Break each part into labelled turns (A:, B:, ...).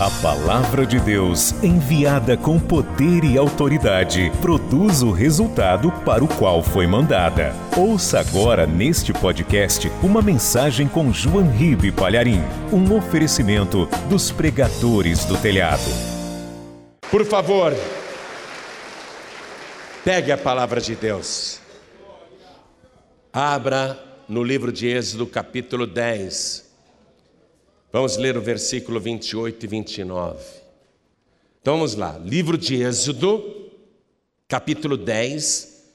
A: A palavra de Deus, enviada com poder e autoridade, produz o resultado para o qual foi mandada. Ouça agora neste podcast uma mensagem com João Ribe Palharim, um oferecimento dos pregadores do telhado.
B: Por favor, pegue a palavra de Deus. Abra no livro de Êxodo, capítulo 10. Vamos ler o versículo 28 e 29. Então vamos lá, livro de Êxodo, capítulo 10.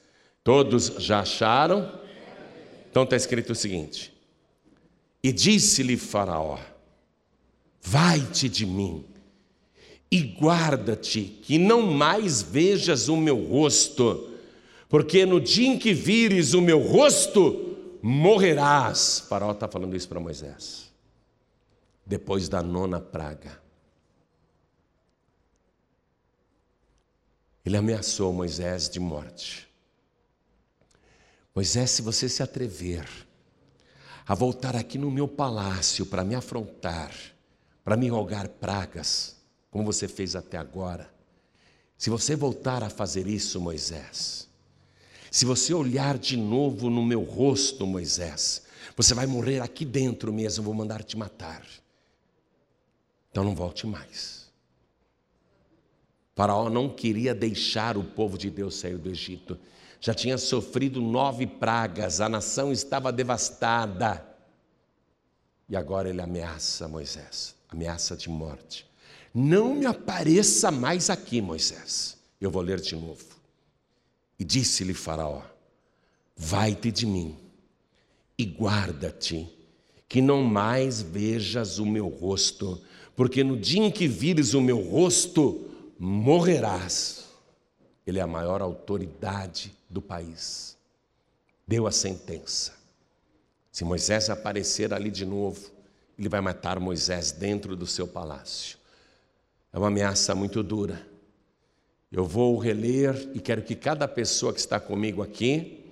B: Todos já acharam? Então está escrito o seguinte: E disse-lhe Faraó: Vai-te de mim e guarda-te, que não mais vejas o meu rosto, porque no dia em que vires o meu rosto, morrerás. Faraó está falando isso para Moisés depois da nona praga. Ele ameaçou Moisés de morte. Moisés, se você se atrever a voltar aqui no meu palácio para me afrontar, para me rogar pragas, como você fez até agora, se você voltar a fazer isso, Moisés, se você olhar de novo no meu rosto, Moisés, você vai morrer aqui dentro mesmo, vou mandar te matar. Então não volte mais. Faraó não queria deixar o povo de Deus sair do Egito. Já tinha sofrido nove pragas, a nação estava devastada. E agora ele ameaça Moisés, ameaça de morte. Não me apareça mais aqui, Moisés. Eu vou ler de novo. E disse-lhe Faraó: Vai-te de mim e guarda-te, que não mais vejas o meu rosto porque no dia em que vires o meu rosto, morrerás. Ele é a maior autoridade do país. Deu a sentença. Se Moisés aparecer ali de novo, ele vai matar Moisés dentro do seu palácio. É uma ameaça muito dura. Eu vou reler e quero que cada pessoa que está comigo aqui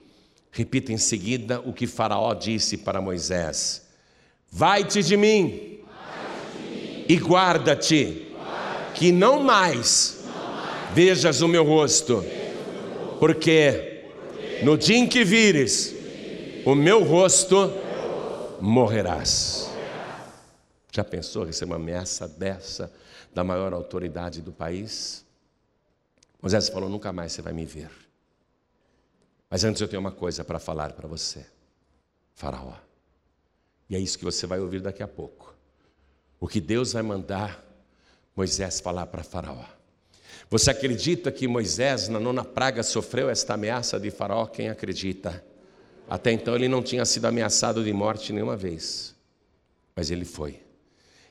B: repita em seguida o que Faraó disse para Moisés: Vai-te de mim e guarda-te, que não mais vejas o meu rosto, porque no dia em que vires o meu rosto, morrerás. Já pensou receber uma ameaça dessa da maior autoridade do país? Moisés falou: nunca mais você vai me ver. Mas antes eu tenho uma coisa para falar para você, Faraó. E é isso que você vai ouvir daqui a pouco o que Deus vai mandar Moisés falar para Faraó. Você acredita que Moisés, na nona praga, sofreu esta ameaça de Faraó? Quem acredita? Até então ele não tinha sido ameaçado de morte nenhuma vez, mas ele foi.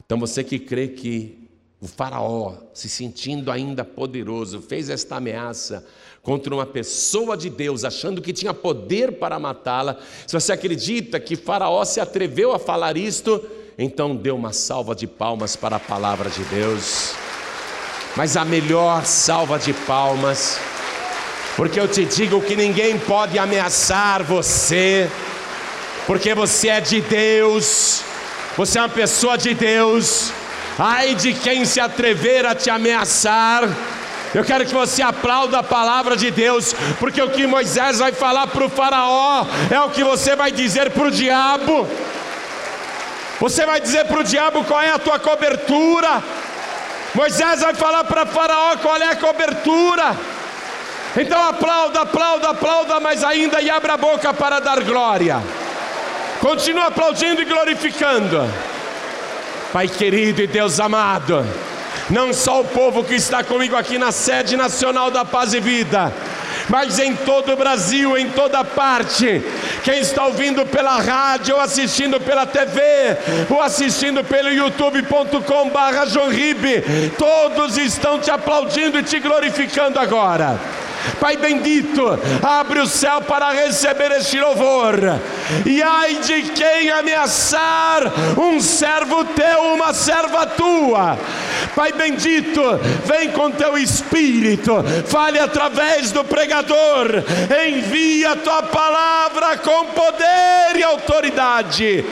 B: Então você que crê que o Faraó, se sentindo ainda poderoso, fez esta ameaça contra uma pessoa de Deus, achando que tinha poder para matá-la, se você acredita que Faraó se atreveu a falar isto, então dê uma salva de palmas para a palavra de Deus. Mas a melhor salva de palmas, porque eu te digo que ninguém pode ameaçar você, porque você é de Deus, você é uma pessoa de Deus. Ai de quem se atrever a te ameaçar. Eu quero que você aplauda a palavra de Deus, porque o que Moisés vai falar para o Faraó é o que você vai dizer para o diabo. Você vai dizer para o diabo qual é a tua cobertura. Moisés vai falar para Faraó qual é a cobertura. Então aplauda, aplauda, aplauda, mas ainda e abra a boca para dar glória. Continua aplaudindo e glorificando. Pai querido e Deus amado, não só o povo que está comigo aqui na sede nacional da Paz e Vida, mas em todo o Brasil, em toda parte. Quem está ouvindo pela rádio, ou assistindo pela TV, ou assistindo pelo youtube.com/barra todos estão te aplaudindo e te glorificando agora. Pai bendito, abre o céu para receber este louvor. E ai de quem ameaçar um servo teu, uma serva tua. Pai bendito, vem com teu espírito, fale através do pregador, envia a tua palavra com poder e autoridade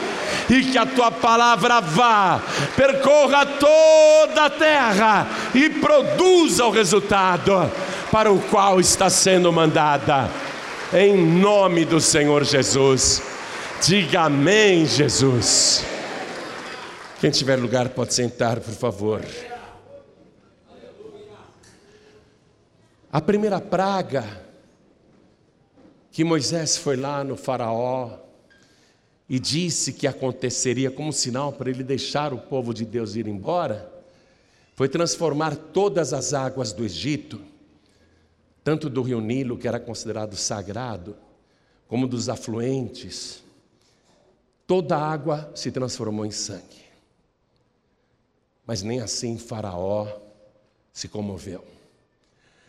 B: e que a tua palavra vá, percorra toda a terra e produza o resultado para o qual está sendo mandada. Em nome do Senhor Jesus. Diga amém, Jesus. Quem tiver lugar pode sentar, por favor. A primeira praga que Moisés foi lá no Faraó e disse que aconteceria como sinal para ele deixar o povo de Deus ir embora, foi transformar todas as águas do Egito, tanto do rio Nilo, que era considerado sagrado, como dos afluentes, toda a água se transformou em sangue. Mas nem assim Faraó se comoveu.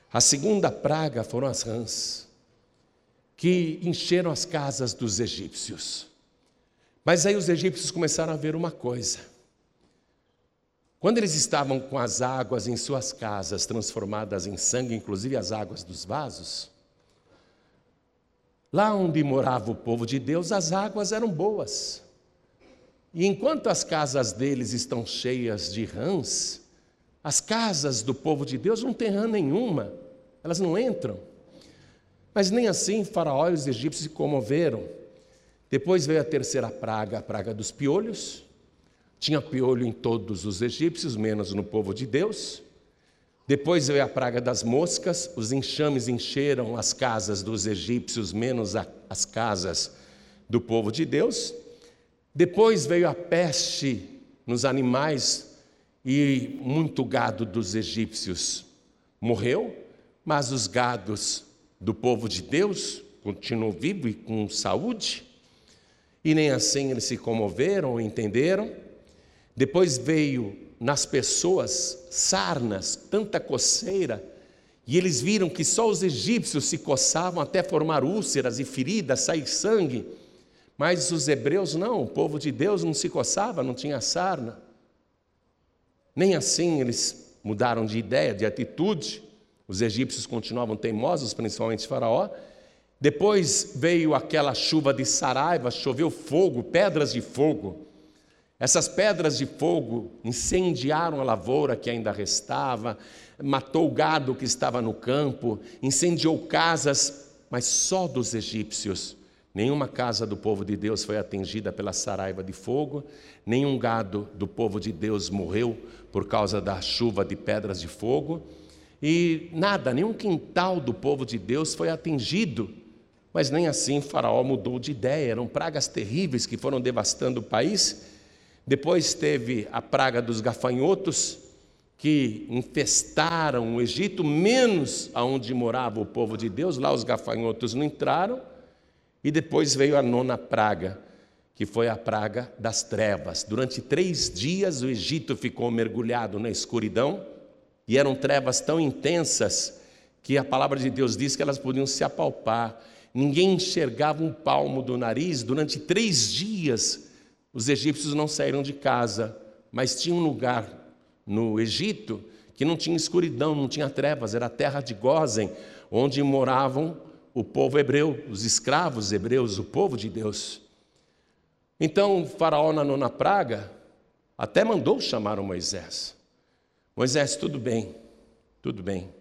B: A segunda praga foram as rãs, que encheram as casas dos egípcios. Mas aí os egípcios começaram a ver uma coisa. Quando eles estavam com as águas em suas casas transformadas em sangue, inclusive as águas dos vasos, lá onde morava o povo de Deus, as águas eram boas. E enquanto as casas deles estão cheias de rãs, as casas do povo de Deus não tem rã nenhuma, elas não entram. Mas nem assim Faraó e os egípcios se comoveram. Depois veio a terceira praga, a praga dos piolhos. Tinha piolho em todos os egípcios, menos no povo de Deus. Depois veio a praga das moscas, os enxames encheram as casas dos egípcios, menos a, as casas do povo de Deus. Depois veio a peste nos animais, e muito gado dos egípcios morreu, mas os gados do povo de Deus continuam vivos e com saúde, e nem assim eles se comoveram ou entenderam. Depois veio nas pessoas sarnas, tanta coceira, e eles viram que só os egípcios se coçavam até formar úlceras e feridas, sair sangue, mas os hebreus não, o povo de Deus não se coçava, não tinha sarna. Nem assim eles mudaram de ideia, de atitude. Os egípcios continuavam teimosos, principalmente Faraó. Depois veio aquela chuva de Saraiva, choveu fogo, pedras de fogo. Essas pedras de fogo incendiaram a lavoura que ainda restava, matou o gado que estava no campo, incendiou casas, mas só dos egípcios. Nenhuma casa do povo de Deus foi atingida pela saraiva de fogo, nenhum gado do povo de Deus morreu por causa da chuva de pedras de fogo, e nada, nenhum quintal do povo de Deus foi atingido. Mas nem assim Faraó mudou de ideia, eram pragas terríveis que foram devastando o país. Depois teve a praga dos gafanhotos, que infestaram o Egito, menos aonde morava o povo de Deus, lá os gafanhotos não entraram. E depois veio a nona praga, que foi a praga das trevas. Durante três dias o Egito ficou mergulhado na escuridão, e eram trevas tão intensas que a palavra de Deus diz que elas podiam se apalpar. Ninguém enxergava um palmo do nariz. Durante três dias os egípcios não saíram de casa, mas tinha um lugar no Egito que não tinha escuridão, não tinha trevas, era a terra de Gozen, onde moravam o povo hebreu, os escravos hebreus, o povo de Deus. Então, o Faraó, na nona praga, até mandou chamar o Moisés. Moisés, tudo bem, tudo bem,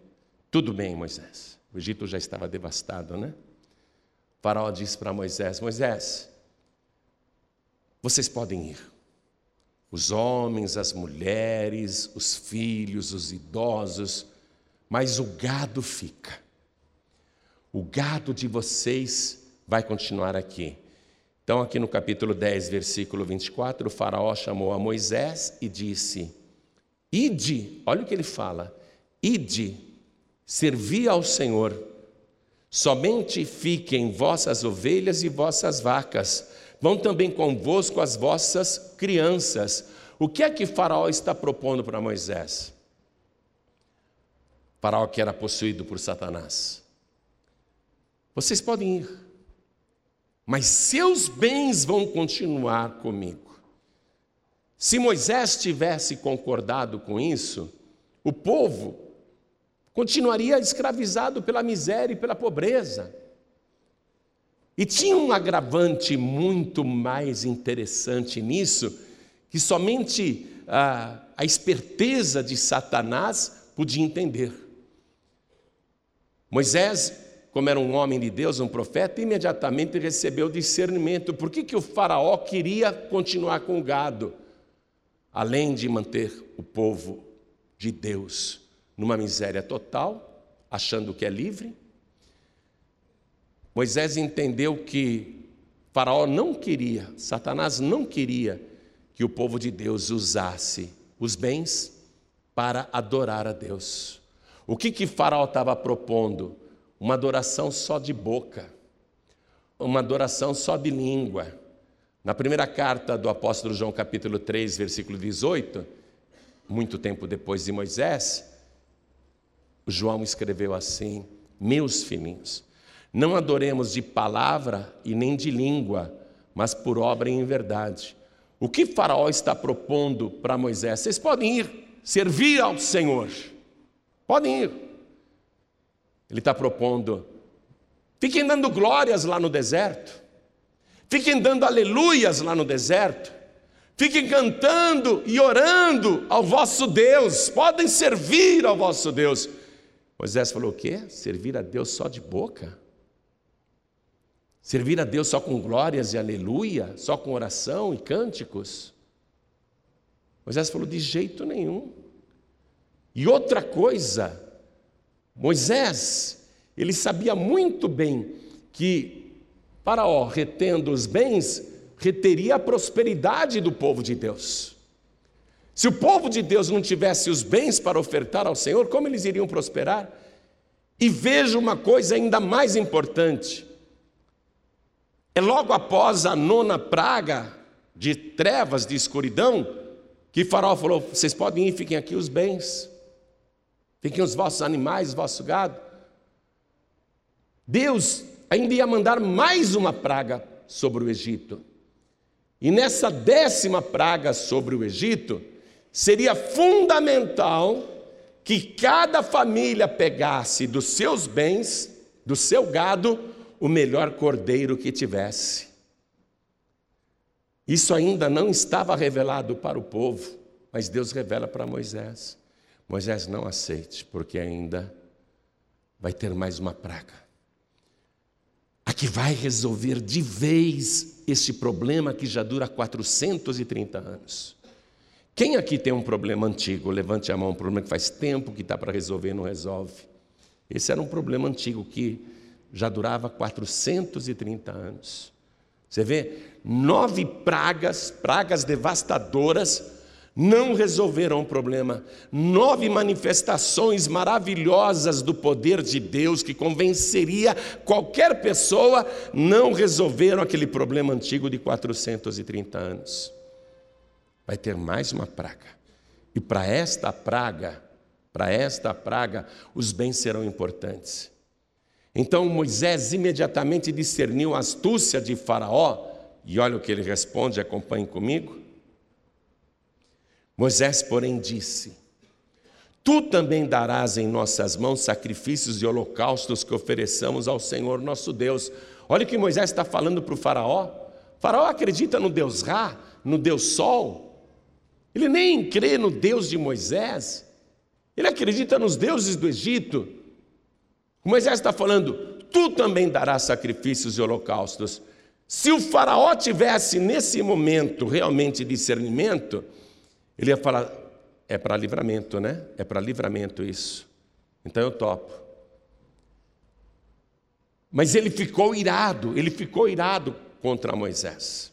B: tudo bem, Moisés. O Egito já estava devastado, né? O faraó disse para Moisés: Moisés, vocês podem ir. Os homens, as mulheres, os filhos, os idosos, mas o gado fica. O gado de vocês vai continuar aqui. Então, aqui no capítulo 10, versículo 24, o Faraó chamou a Moisés e disse: Ide, olha o que ele fala: Ide, servi ao Senhor, somente fiquem vossas ovelhas e vossas vacas, vão também convosco as vossas crianças. O que é que Faraó está propondo para Moisés? Faraó que era possuído por Satanás. Vocês podem ir, mas seus bens vão continuar comigo. Se Moisés tivesse concordado com isso, o povo continuaria escravizado pela miséria e pela pobreza. E tinha um agravante muito mais interessante nisso, que somente a, a esperteza de Satanás podia entender. Moisés, como era um homem de Deus, um profeta, imediatamente recebeu discernimento. Por que, que o faraó queria continuar com o gado? Além de manter o povo de Deus numa miséria total, achando que é livre. Moisés entendeu que Faraó não queria, Satanás não queria que o povo de Deus usasse os bens para adorar a Deus. O que que Faraó estava propondo? Uma adoração só de boca, uma adoração só de língua. Na primeira carta do apóstolo João, capítulo 3, versículo 18, muito tempo depois de Moisés, João escreveu assim: Meus filhinhos, não adoremos de palavra e nem de língua, mas por obra e em verdade. O que Faraó está propondo para Moisés? Vocês podem ir servir ao Senhor, podem ir. Ele está propondo, fiquem dando glórias lá no deserto, fiquem dando aleluias lá no deserto, Fiquem cantando e orando ao vosso Deus, podem servir ao vosso Deus. Moisés falou: o quê? Servir a Deus só de boca? Servir a Deus só com glórias e aleluia? Só com oração e cânticos? Moisés falou: de jeito nenhum. E outra coisa, Moisés, ele sabia muito bem que Faraó, retendo os bens, reteria a prosperidade do povo de Deus. Se o povo de Deus não tivesse os bens para ofertar ao Senhor, como eles iriam prosperar? E veja uma coisa ainda mais importante: é logo após a nona praga de trevas, de escuridão, que Faraó falou: vocês podem ir, fiquem aqui os bens, fiquem os vossos animais, o vosso gado. Deus ainda ia mandar mais uma praga sobre o Egito. E nessa décima praga sobre o Egito, seria fundamental que cada família pegasse dos seus bens, do seu gado, o melhor cordeiro que tivesse. Isso ainda não estava revelado para o povo, mas Deus revela para Moisés. Moisés não aceite, porque ainda vai ter mais uma praga a que vai resolver de vez este problema que já dura 430 anos. Quem aqui tem um problema antigo? Levante a mão, um problema que faz tempo que está para resolver e não resolve. Esse era um problema antigo que já durava 430 anos. Você vê, nove pragas, pragas devastadoras, não resolverão o problema. Nove manifestações maravilhosas do poder de Deus que convenceria qualquer pessoa não resolveram aquele problema antigo de 430 anos. Vai ter mais uma praga. E para esta praga, para esta praga, os bens serão importantes. Então Moisés imediatamente discerniu a astúcia de Faraó, e olha o que ele responde, acompanhe comigo. Moisés, porém, disse: Tu também darás em nossas mãos sacrifícios e holocaustos que ofereçamos ao Senhor nosso Deus. Olha o que Moisés está falando para o Faraó. Faraó acredita no Deus Ra, no Deus Sol. Ele nem crê no Deus de Moisés. Ele acredita nos deuses do Egito. Moisés está falando: Tu também darás sacrifícios e holocaustos. Se o Faraó tivesse nesse momento realmente discernimento, ele ia falar: é para livramento, né? É para livramento isso. Então eu topo. Mas ele ficou irado, ele ficou irado contra Moisés.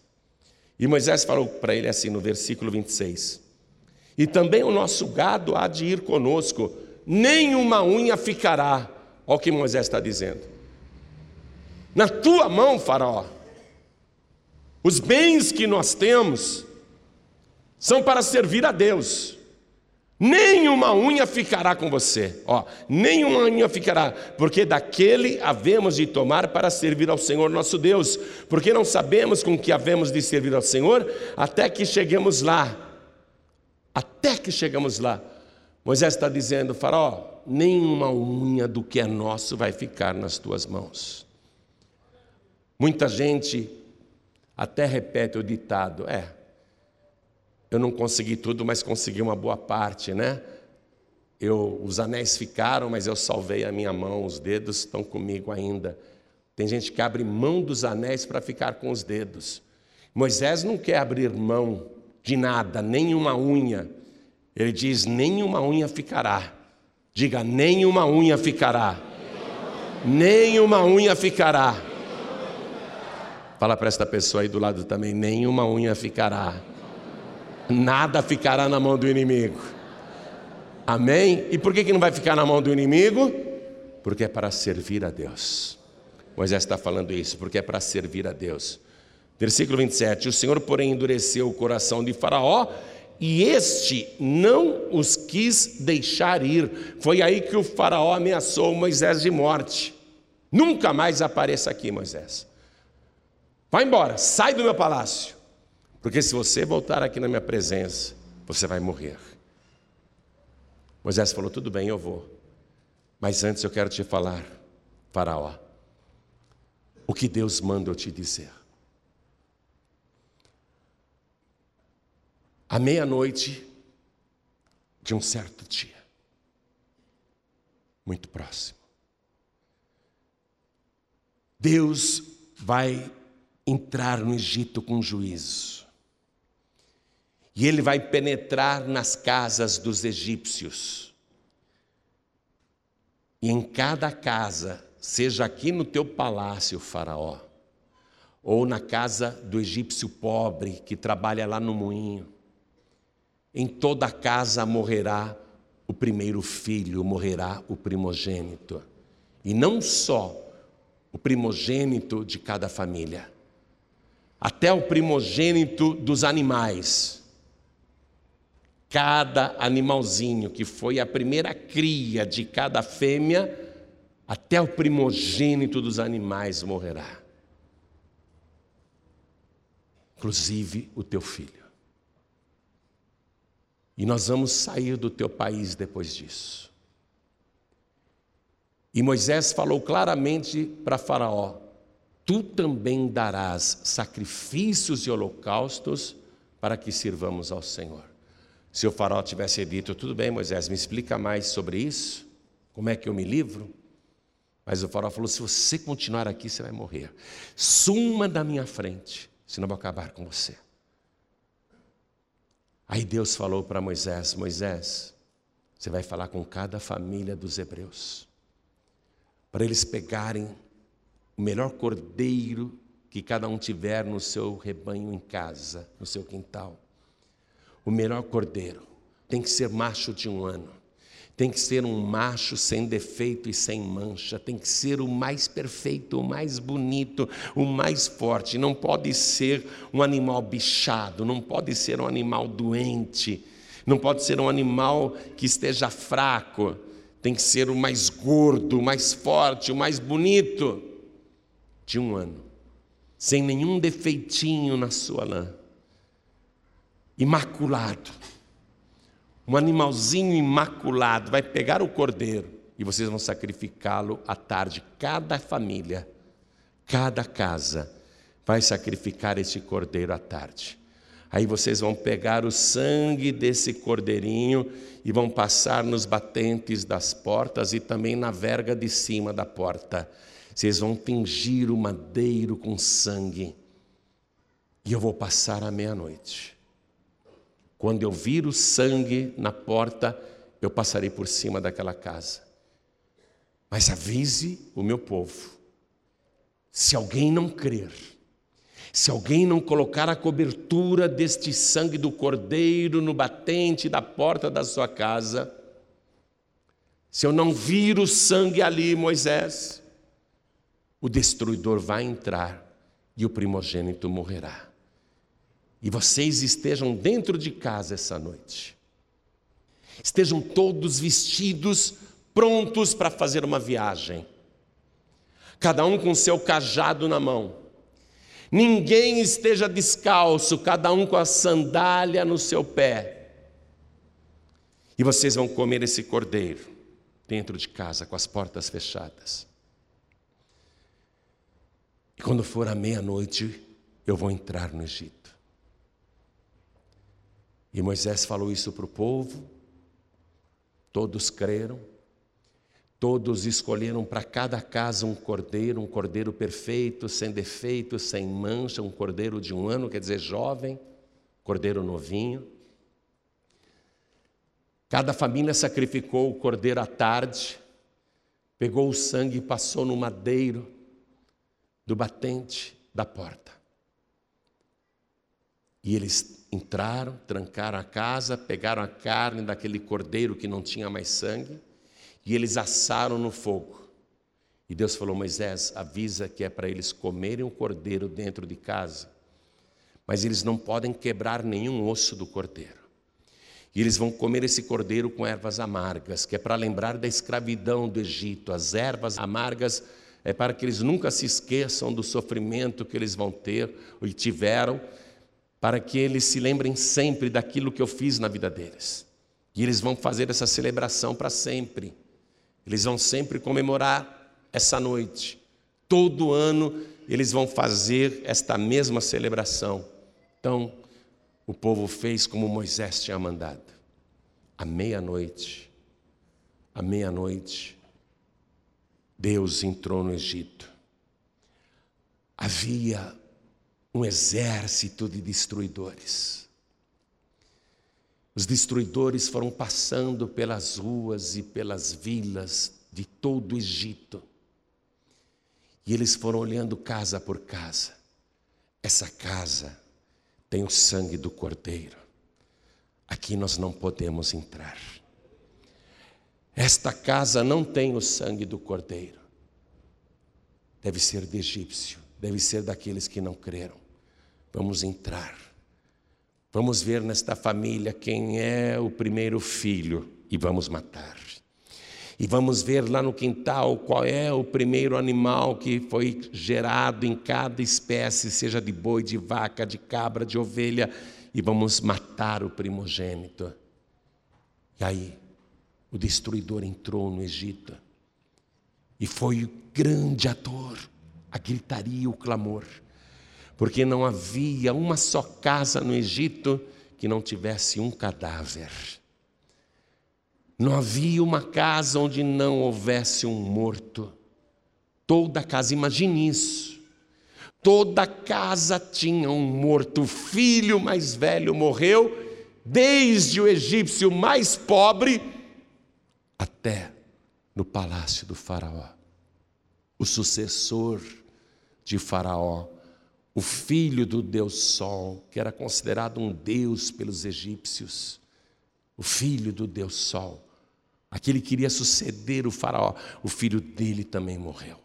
B: E Moisés falou para ele assim no versículo 26: E também o nosso gado há de ir conosco, nem uma unha ficará. Olha o que Moisés está dizendo. Na tua mão, Faraó, os bens que nós temos, são para servir a Deus. Nenhuma unha ficará com você, ó, nenhuma unha ficará, porque daquele havemos de tomar para servir ao Senhor nosso Deus, porque não sabemos com que havemos de servir ao Senhor até que cheguemos lá. Até que chegamos lá. Moisés está dizendo, Faraó, nenhuma unha do que é nosso vai ficar nas tuas mãos. Muita gente até repete o ditado: é, eu não consegui tudo, mas consegui uma boa parte, né? Eu, os anéis ficaram, mas eu salvei a minha mão, os dedos estão comigo ainda. Tem gente que abre mão dos anéis para ficar com os dedos. Moisés não quer abrir mão de nada, nenhuma unha. Ele diz: nenhuma unha ficará. Diga: nenhuma unha ficará. Nenhuma unha ficará. Fala para esta pessoa aí do lado também: nenhuma unha ficará. Nada ficará na mão do inimigo. Amém? E por que, que não vai ficar na mão do inimigo? Porque é para servir a Deus. Moisés está falando isso, porque é para servir a Deus. Versículo 27: O Senhor, porém, endureceu o coração de Faraó e este não os quis deixar ir. Foi aí que o Faraó ameaçou Moisés de morte. Nunca mais apareça aqui, Moisés. Vai embora, sai do meu palácio. Porque se você voltar aqui na minha presença, você vai morrer. Moisés falou: Tudo bem, eu vou. Mas antes eu quero te falar, Faraó, o que Deus manda eu te dizer. À meia-noite de um certo dia, muito próximo. Deus vai entrar no Egito com juízo. E ele vai penetrar nas casas dos egípcios. E em cada casa, seja aqui no teu palácio, Faraó, ou na casa do egípcio pobre que trabalha lá no moinho, em toda casa morrerá o primeiro filho, morrerá o primogênito. E não só o primogênito de cada família, até o primogênito dos animais. Cada animalzinho que foi a primeira cria de cada fêmea, até o primogênito dos animais morrerá. Inclusive o teu filho. E nós vamos sair do teu país depois disso. E Moisés falou claramente para Faraó: Tu também darás sacrifícios e holocaustos para que sirvamos ao Senhor. Se o Faraó tivesse dito: Tudo bem, Moisés, me explica mais sobre isso, como é que eu me livro? Mas o Faraó falou: Se você continuar aqui, você vai morrer. Suma da minha frente, senão eu vou acabar com você. Aí Deus falou para Moisés: Moisés, você vai falar com cada família dos hebreus, para eles pegarem o melhor cordeiro que cada um tiver no seu rebanho em casa, no seu quintal. O melhor cordeiro tem que ser macho de um ano. Tem que ser um macho sem defeito e sem mancha, tem que ser o mais perfeito, o mais bonito, o mais forte. Não pode ser um animal bichado, não pode ser um animal doente, não pode ser um animal que esteja fraco. Tem que ser o mais gordo, o mais forte, o mais bonito de um ano, sem nenhum defeitinho na sua lã, imaculado um animalzinho imaculado, vai pegar o cordeiro e vocês vão sacrificá-lo à tarde. Cada família, cada casa vai sacrificar esse cordeiro à tarde. Aí vocês vão pegar o sangue desse cordeirinho e vão passar nos batentes das portas e também na verga de cima da porta. Vocês vão tingir o madeiro com sangue. E eu vou passar à meia-noite. Quando eu vir o sangue na porta, eu passarei por cima daquela casa. Mas avise o meu povo: se alguém não crer, se alguém não colocar a cobertura deste sangue do cordeiro no batente da porta da sua casa, se eu não vir o sangue ali, Moisés, o destruidor vai entrar e o primogênito morrerá e vocês estejam dentro de casa essa noite. Estejam todos vestidos, prontos para fazer uma viagem. Cada um com seu cajado na mão. Ninguém esteja descalço, cada um com a sandália no seu pé. E vocês vão comer esse cordeiro dentro de casa, com as portas fechadas. E quando for a meia-noite, eu vou entrar no Egito. E Moisés falou isso para o povo, todos creram, todos escolheram para cada casa um cordeiro, um cordeiro perfeito, sem defeito, sem mancha, um cordeiro de um ano, quer dizer, jovem, cordeiro novinho. Cada família sacrificou o cordeiro à tarde, pegou o sangue e passou no madeiro do batente da porta. E eles entraram, trancaram a casa, pegaram a carne daquele cordeiro que não tinha mais sangue e eles assaram no fogo. E Deus falou: Moisés, avisa que é para eles comerem o cordeiro dentro de casa, mas eles não podem quebrar nenhum osso do cordeiro. E eles vão comer esse cordeiro com ervas amargas, que é para lembrar da escravidão do Egito. As ervas amargas é para que eles nunca se esqueçam do sofrimento que eles vão ter e tiveram, para que eles se lembrem sempre daquilo que eu fiz na vida deles. E eles vão fazer essa celebração para sempre. Eles vão sempre comemorar essa noite. Todo ano eles vão fazer esta mesma celebração. Então, o povo fez como Moisés tinha mandado. À meia-noite, à meia-noite, Deus entrou no Egito. Havia um exército de destruidores. Os destruidores foram passando pelas ruas e pelas vilas de todo o Egito. E eles foram olhando casa por casa. Essa casa tem o sangue do cordeiro. Aqui nós não podemos entrar. Esta casa não tem o sangue do cordeiro. Deve ser de egípcio, deve ser daqueles que não creram. Vamos entrar. Vamos ver nesta família quem é o primeiro filho e vamos matar. E vamos ver lá no quintal qual é o primeiro animal que foi gerado em cada espécie, seja de boi, de vaca, de cabra, de ovelha, e vamos matar o primogênito. E aí, o destruidor entrou no Egito e foi o grande ator, a gritaria, o clamor, porque não havia uma só casa no Egito que não tivesse um cadáver. Não havia uma casa onde não houvesse um morto. Toda casa, imagine isso. Toda casa tinha um morto. O filho mais velho morreu, desde o egípcio mais pobre até no palácio do Faraó. O sucessor de Faraó, o filho do Deus Sol, que era considerado um Deus pelos egípcios, o filho do Deus Sol Aquele que iria suceder o Faraó, o filho dele também morreu.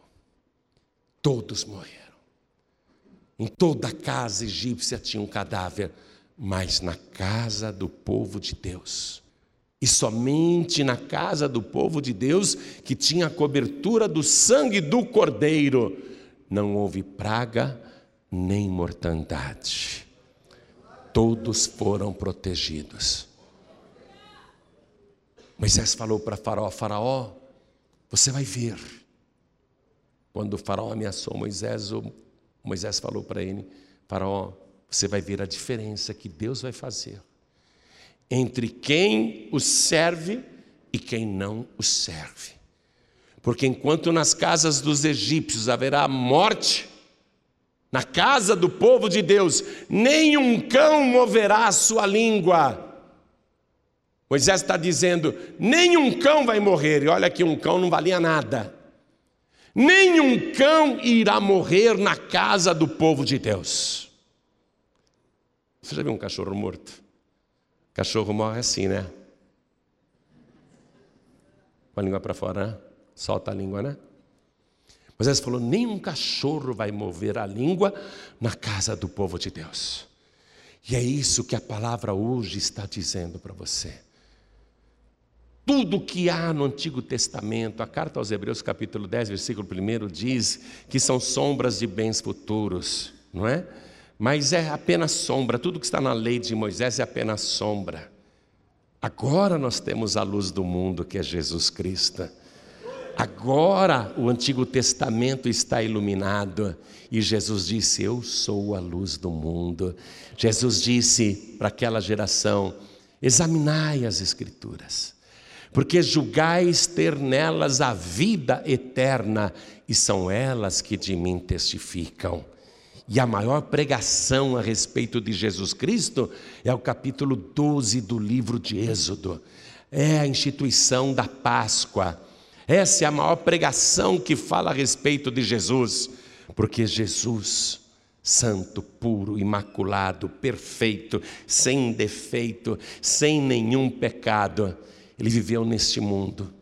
B: Todos morreram. Em toda a casa egípcia tinha um cadáver, mas na casa do povo de Deus. E somente na casa do povo de Deus, que tinha a cobertura do sangue do cordeiro, não houve praga nem mortandade. Todos foram protegidos. Moisés falou para Faraó: Faraó, você vai ver. Quando o Faraó ameaçou Moisés, Moisés falou para ele: Faraó, você vai ver a diferença que Deus vai fazer entre quem o serve e quem não o serve. Porque enquanto nas casas dos egípcios haverá morte, na casa do povo de Deus, nenhum cão moverá a sua língua. Moisés está dizendo: nenhum cão vai morrer, e olha que um cão não valia nada. Nenhum cão irá morrer na casa do povo de Deus. Você já viu um cachorro morto? Cachorro morre assim, né? Com a língua para fora, né? Solta a língua, né? Moisés falou: nenhum cachorro vai mover a língua na casa do povo de Deus. E é isso que a palavra hoje está dizendo para você tudo que há no Antigo Testamento, a carta aos Hebreus, capítulo 10, versículo 1, diz que são sombras de bens futuros, não é? Mas é apenas sombra, tudo que está na lei de Moisés é apenas sombra. Agora nós temos a luz do mundo, que é Jesus Cristo. Agora o Antigo Testamento está iluminado e Jesus disse: Eu sou a luz do mundo. Jesus disse para aquela geração: Examinai as Escrituras, porque julgais ter nelas a vida eterna, e são elas que de mim testificam. E a maior pregação a respeito de Jesus Cristo é o capítulo 12 do livro de Êxodo. É a instituição da Páscoa. Essa é a maior pregação que fala a respeito de Jesus, porque Jesus, santo, puro, imaculado, perfeito, sem defeito, sem nenhum pecado, ele viveu neste mundo.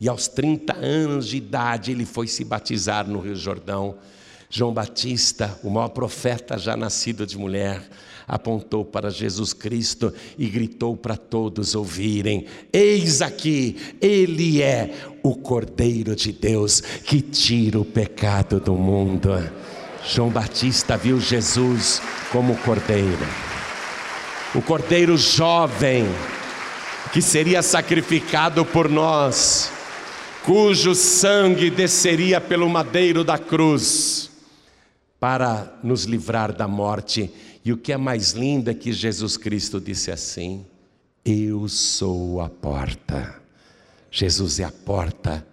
B: E aos 30 anos de idade ele foi se batizar no Rio Jordão. João Batista, o maior profeta já nascido de mulher, apontou para Jesus Cristo e gritou para todos ouvirem: Eis aqui, Ele é o Cordeiro de Deus que tira o pecado do mundo. João Batista viu Jesus como Cordeiro, o Cordeiro jovem que seria sacrificado por nós, cujo sangue desceria pelo madeiro da cruz para nos livrar da morte. E o que é mais lindo é que Jesus Cristo disse assim: Eu sou a porta. Jesus é a porta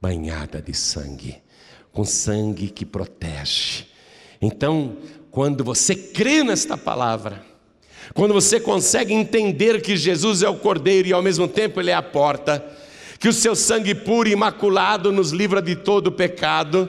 B: banhada de sangue, com sangue que protege. Então, quando você crê nesta palavra, quando você consegue entender que Jesus é o Cordeiro e ao mesmo tempo Ele é a porta, que o seu sangue puro e imaculado nos livra de todo pecado,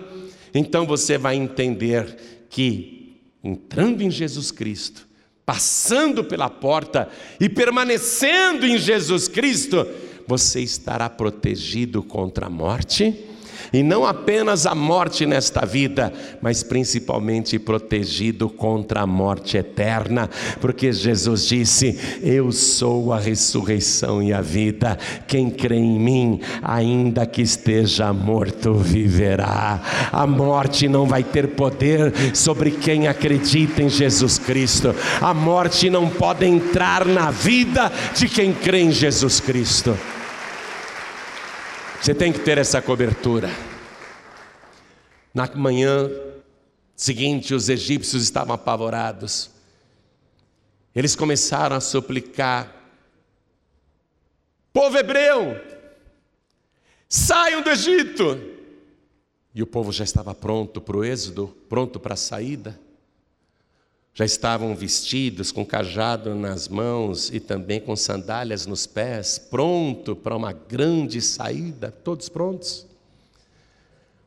B: então você vai entender que, entrando em Jesus Cristo, passando pela porta e permanecendo em Jesus Cristo, você estará protegido contra a morte e não apenas a morte nesta vida, mas principalmente protegido contra a morte eterna, porque Jesus disse: Eu sou a ressurreição e a vida. Quem crê em mim, ainda que esteja morto, viverá. A morte não vai ter poder sobre quem acredita em Jesus Cristo. A morte não pode entrar na vida de quem crê em Jesus Cristo. Você tem que ter essa cobertura. Na manhã seguinte, os egípcios estavam apavorados. Eles começaram a suplicar: Povo hebreu, saiam do Egito. E o povo já estava pronto para o êxodo, pronto para a saída. Já estavam vestidos com cajado nas mãos e também com sandálias nos pés, pronto para uma grande saída, todos prontos.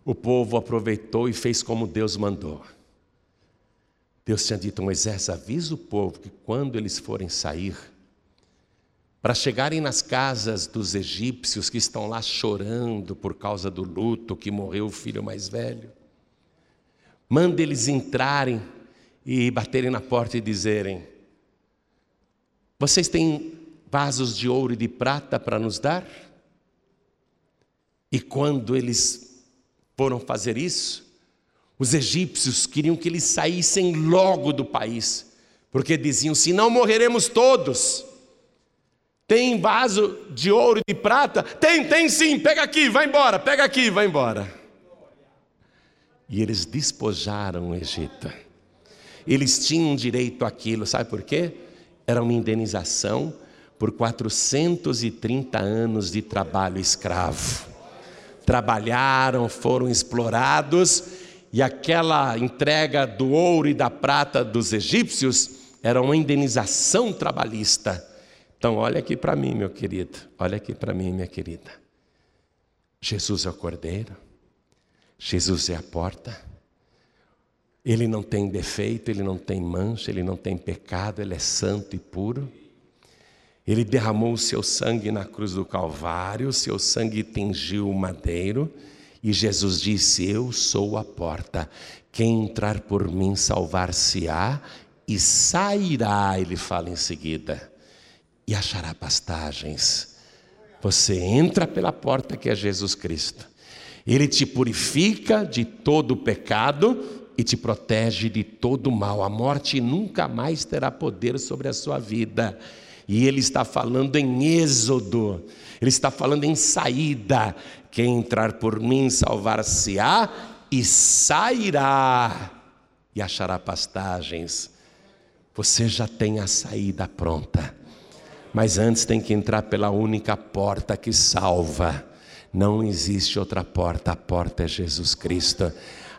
B: O povo aproveitou e fez como Deus mandou. Deus tinha dito Moisés: avisa o povo que quando eles forem sair, para chegarem nas casas dos egípcios que estão lá chorando por causa do luto que morreu o filho mais velho, manda eles entrarem e baterem na porta e dizerem: Vocês têm vasos de ouro e de prata para nos dar? E quando eles foram fazer isso, os egípcios queriam que eles saíssem logo do país, porque diziam: senão morreremos todos. Tem vaso de ouro e de prata? Tem, tem sim, pega aqui, vai embora, pega aqui, vai embora. E eles despojaram o Egito. Eles tinham direito àquilo, sabe por quê? Era uma indenização por 430 anos de trabalho escravo. Trabalharam, foram explorados, e aquela entrega do ouro e da prata dos egípcios era uma indenização trabalhista. Então, olha aqui para mim, meu querido, olha aqui para mim, minha querida. Jesus é o cordeiro, Jesus é a porta. Ele não tem defeito, ele não tem mancha, ele não tem pecado, ele é santo e puro. Ele derramou o seu sangue na cruz do Calvário, o seu sangue tingiu o madeiro, e Jesus disse: Eu sou a porta. Quem entrar por mim salvar-se-á e sairá, ele fala em seguida, e achará pastagens. Você entra pela porta que é Jesus Cristo. Ele te purifica de todo o pecado e te protege de todo mal. A morte nunca mais terá poder sobre a sua vida. E ele está falando em êxodo, ele está falando em saída. Quem entrar por mim salvar-se-á e sairá e achará pastagens. Você já tem a saída pronta, mas antes tem que entrar pela única porta que salva. Não existe outra porta, a porta é Jesus Cristo.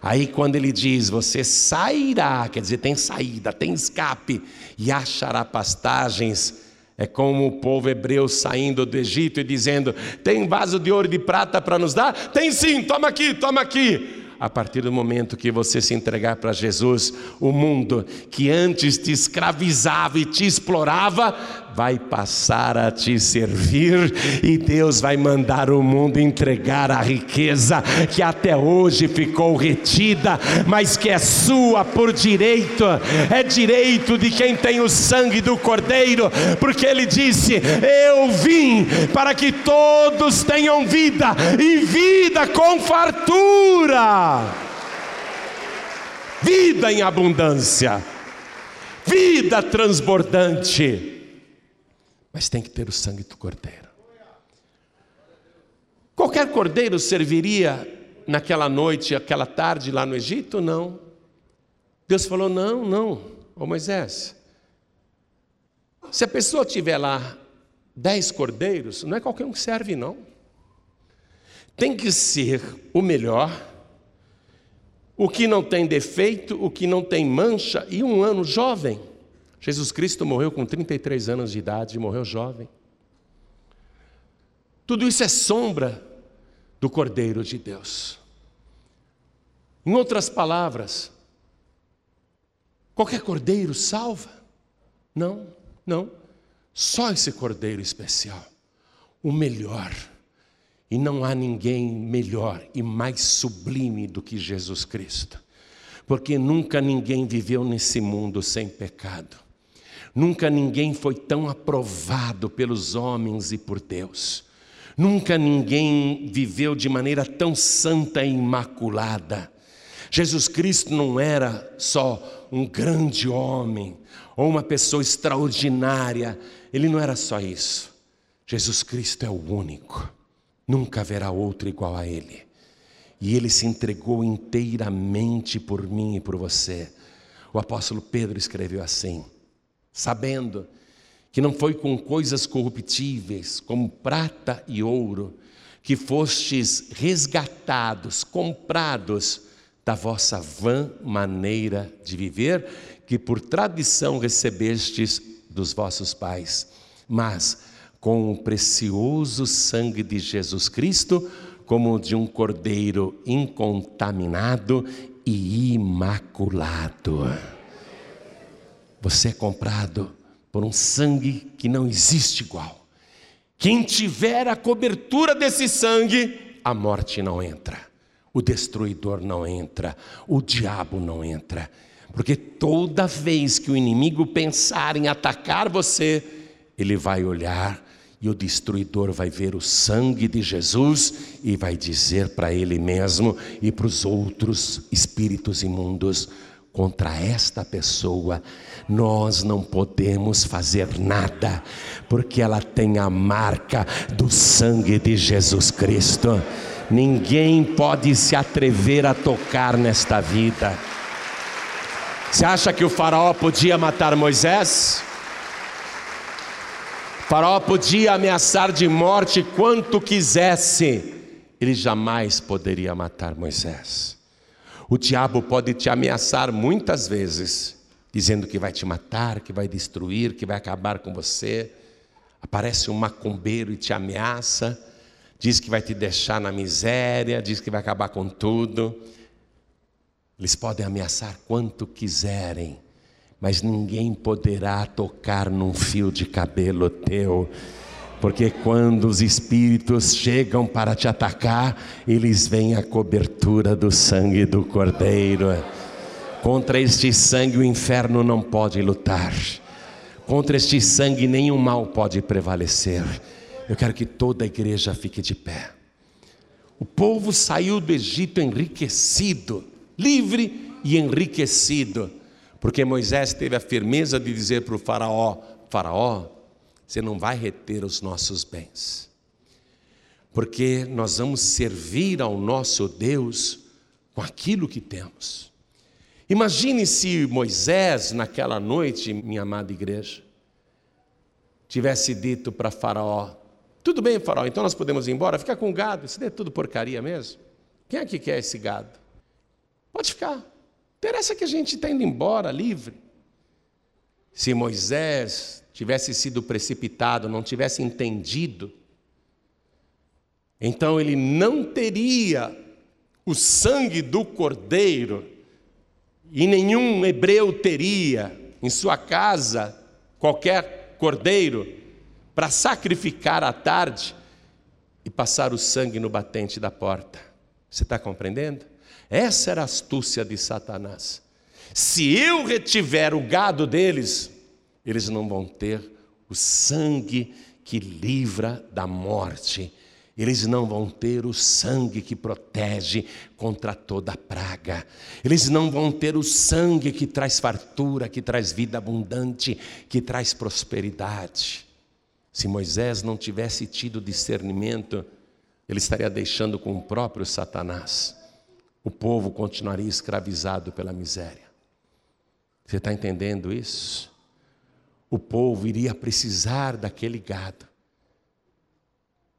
B: Aí, quando ele diz, você sairá, quer dizer, tem saída, tem escape, e achará pastagens, é como o povo hebreu saindo do Egito e dizendo: Tem vaso de ouro e de prata para nos dar? Tem sim, toma aqui, toma aqui a partir do momento que você se entregar para Jesus, o mundo que antes te escravizava e te explorava, vai passar a te servir e Deus vai mandar o mundo entregar a riqueza que até hoje ficou retida, mas que é sua por direito, é direito de quem tem o sangue do Cordeiro, porque ele disse: Eu vim para que todos tenham vida e vida com fartura. Vida em abundância, vida transbordante. Mas tem que ter o sangue do cordeiro. Qualquer cordeiro serviria naquela noite, aquela tarde lá no Egito? Não. Deus falou: não, não, ô Moisés. Se a pessoa tiver lá dez cordeiros, não é qualquer um que serve, não. Tem que ser o melhor o que não tem defeito, o que não tem mancha e um ano jovem. Jesus Cristo morreu com 33 anos de idade, morreu jovem. Tudo isso é sombra do Cordeiro de Deus. Em outras palavras, qualquer cordeiro salva? Não, não. Só esse cordeiro especial, o melhor e não há ninguém melhor e mais sublime do que Jesus Cristo. Porque nunca ninguém viveu nesse mundo sem pecado. Nunca ninguém foi tão aprovado pelos homens e por Deus. Nunca ninguém viveu de maneira tão santa e imaculada. Jesus Cristo não era só um grande homem ou uma pessoa extraordinária, ele não era só isso. Jesus Cristo é o único. Nunca haverá outro igual a Ele. E Ele se entregou inteiramente por mim e por você. O apóstolo Pedro escreveu assim: sabendo que não foi com coisas corruptíveis, como prata e ouro, que fostes resgatados, comprados da vossa vã maneira de viver, que por tradição recebestes dos vossos pais, mas com o precioso sangue de Jesus Cristo, como de um cordeiro incontaminado e imaculado. Você é comprado por um sangue que não existe igual. Quem tiver a cobertura desse sangue, a morte não entra, o destruidor não entra, o diabo não entra. Porque toda vez que o inimigo pensar em atacar você, ele vai olhar e o destruidor vai ver o sangue de Jesus e vai dizer para ele mesmo e para os outros espíritos imundos: contra esta pessoa nós não podemos fazer nada, porque ela tem a marca do sangue de Jesus Cristo. Ninguém pode se atrever a tocar nesta vida. Você acha que o faraó podia matar Moisés? Faraó podia ameaçar de morte quanto quisesse, ele jamais poderia matar Moisés. O diabo pode te ameaçar muitas vezes, dizendo que vai te matar, que vai destruir, que vai acabar com você. Aparece um macumbeiro e te ameaça, diz que vai te deixar na miséria, diz que vai acabar com tudo. Eles podem ameaçar quanto quiserem, mas ninguém poderá tocar num fio de cabelo teu. Porque quando os espíritos chegam para te atacar, eles vêm a cobertura do sangue do Cordeiro. Contra este sangue o inferno não pode lutar. Contra este sangue nenhum mal pode prevalecer. Eu quero que toda a igreja fique de pé. O povo saiu do Egito enriquecido, livre e enriquecido porque Moisés teve a firmeza de dizer para o Faraó: Faraó, você não vai reter os nossos bens. Porque nós vamos servir ao nosso Deus com aquilo que temos. Imagine se Moisés, naquela noite, minha amada igreja, tivesse dito para Faraó: Tudo bem, Faraó, então nós podemos ir embora, fica com o gado, isso é tudo porcaria mesmo. Quem é que quer esse gado? Pode ficar. Interessa que a gente está indo embora livre. Se Moisés tivesse sido precipitado, não tivesse entendido, então ele não teria o sangue do cordeiro, e nenhum hebreu teria em sua casa qualquer cordeiro para sacrificar à tarde e passar o sangue no batente da porta. Você está compreendendo? Essa era a astúcia de Satanás. Se eu retiver o gado deles, eles não vão ter o sangue que livra da morte. Eles não vão ter o sangue que protege contra toda praga. Eles não vão ter o sangue que traz fartura, que traz vida abundante, que traz prosperidade. Se Moisés não tivesse tido discernimento, ele estaria deixando com o próprio Satanás. O povo continuaria escravizado pela miséria. Você está entendendo isso? O povo iria precisar daquele gado,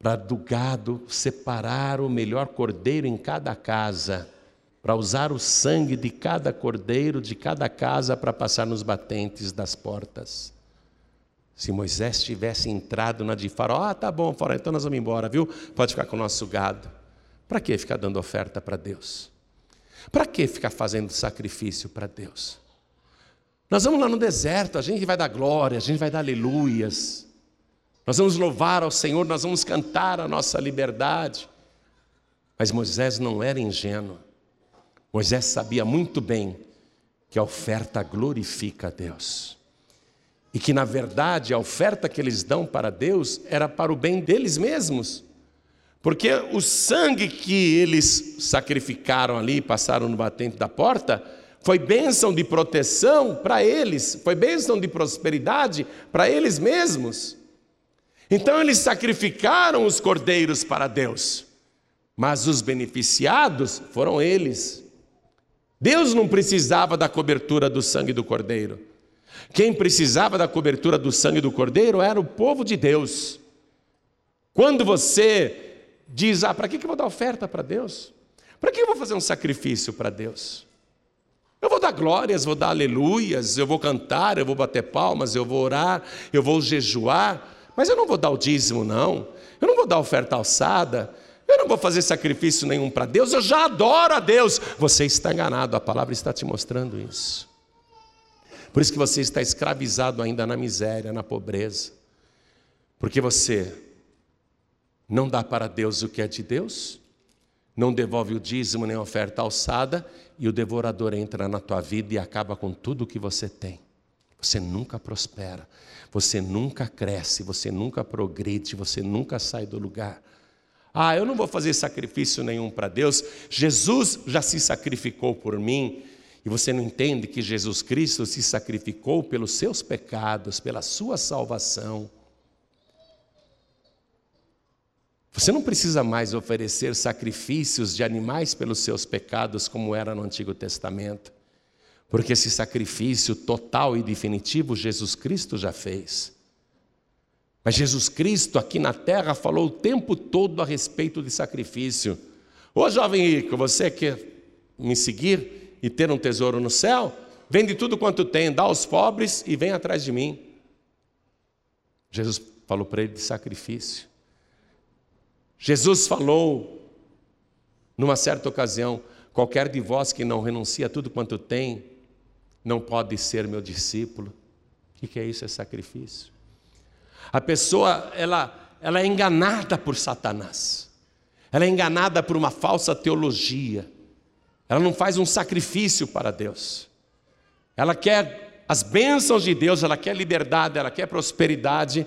B: para do gado separar o melhor cordeiro em cada casa, para usar o sangue de cada cordeiro de cada casa para passar nos batentes das portas. Se Moisés tivesse entrado na de Faraó, ah, tá bom, Faraó, então nós vamos embora, viu? Pode ficar com o nosso gado. Para que ficar dando oferta para Deus? Para que ficar fazendo sacrifício para Deus? Nós vamos lá no deserto, a gente vai dar glória, a gente vai dar aleluias. Nós vamos louvar ao Senhor, nós vamos cantar a nossa liberdade. Mas Moisés não era ingênuo. Moisés sabia muito bem que a oferta glorifica a Deus. E que, na verdade, a oferta que eles dão para Deus era para o bem deles mesmos. Porque o sangue que eles sacrificaram ali, passaram no batente da porta, foi bênção de proteção para eles, foi bênção de prosperidade para eles mesmos. Então eles sacrificaram os cordeiros para Deus, mas os beneficiados foram eles. Deus não precisava da cobertura do sangue do cordeiro. Quem precisava da cobertura do sangue do cordeiro era o povo de Deus. Quando você diz: Ah, para que eu vou dar oferta para Deus? Para que eu vou fazer um sacrifício para Deus? Eu vou dar glórias, vou dar aleluias, eu vou cantar, eu vou bater palmas, eu vou orar, eu vou jejuar, mas eu não vou dar o dízimo, não. Eu não vou dar oferta alçada, eu não vou fazer sacrifício nenhum para Deus, eu já adoro a Deus. Você está enganado, a palavra está te mostrando isso. Por isso que você está escravizado ainda na miséria, na pobreza. Porque você não dá para Deus o que é de Deus, não devolve o dízimo nem a oferta alçada, e o devorador entra na tua vida e acaba com tudo o que você tem. Você nunca prospera, você nunca cresce, você nunca progride, você nunca sai do lugar. Ah, eu não vou fazer sacrifício nenhum para Deus, Jesus já se sacrificou por mim. E você não entende que Jesus Cristo se sacrificou pelos seus pecados, pela sua salvação. Você não precisa mais oferecer sacrifícios de animais pelos seus pecados, como era no Antigo Testamento, porque esse sacrifício total e definitivo Jesus Cristo já fez. Mas Jesus Cristo aqui na terra falou o tempo todo a respeito de sacrifício. Ô jovem rico, você quer me seguir e ter um tesouro no céu? Vende tudo quanto tem, dá aos pobres e vem atrás de mim. Jesus falou para ele de sacrifício. Jesus falou, numa certa ocasião: qualquer de vós que não renuncia a tudo quanto tem, não pode ser meu discípulo. O que é isso? É sacrifício. A pessoa, ela, ela é enganada por Satanás, ela é enganada por uma falsa teologia, ela não faz um sacrifício para Deus, ela quer as bênçãos de Deus, ela quer liberdade, ela quer prosperidade,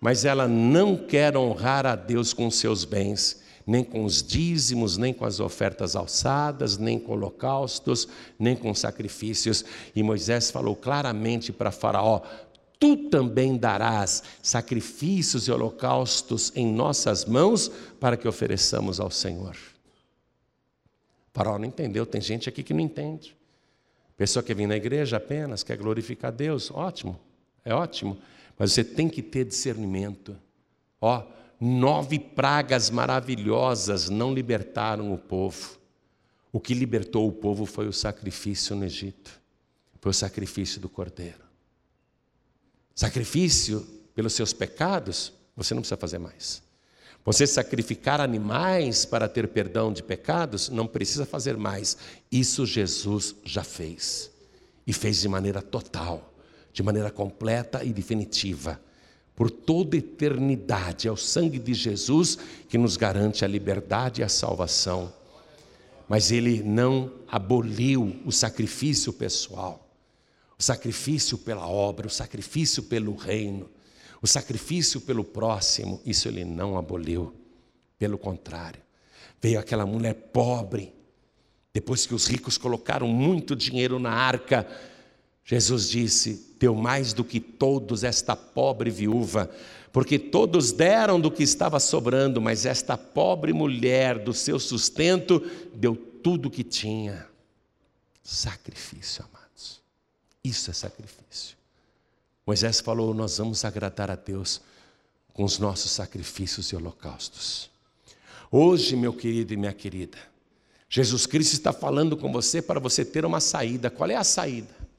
B: mas ela não quer honrar a Deus com seus bens, nem com os dízimos, nem com as ofertas alçadas, nem com holocaustos, nem com sacrifícios. E Moisés falou claramente para Faraó: tu também darás sacrifícios e holocaustos em nossas mãos para que ofereçamos ao Senhor. Faraó não entendeu, tem gente aqui que não entende. Pessoa que vem na igreja apenas, quer glorificar Deus, ótimo, é ótimo, mas você tem que ter discernimento. Ó, nove pragas maravilhosas não libertaram o povo. O que libertou o povo foi o sacrifício no Egito, foi o sacrifício do cordeiro. Sacrifício pelos seus pecados, você não precisa fazer mais. Você sacrificar animais para ter perdão de pecados, não precisa fazer mais. Isso Jesus já fez. E fez de maneira total, de maneira completa e definitiva. Por toda eternidade, é o sangue de Jesus que nos garante a liberdade e a salvação. Mas ele não aboliu o sacrifício pessoal o sacrifício pela obra, o sacrifício pelo reino, o sacrifício pelo próximo, isso ele não aboliu. Pelo contrário, veio aquela mulher pobre, depois que os ricos colocaram muito dinheiro na arca, Jesus disse: Deu mais do que todos esta pobre viúva, porque todos deram do que estava sobrando, mas esta pobre mulher, do seu sustento, deu tudo o que tinha. Sacrifício, amado. Isso é sacrifício. Moisés falou: Nós vamos agradar a Deus com os nossos sacrifícios e holocaustos. Hoje, meu querido e minha querida, Jesus Cristo está falando com você para você ter uma saída. Qual é a saída?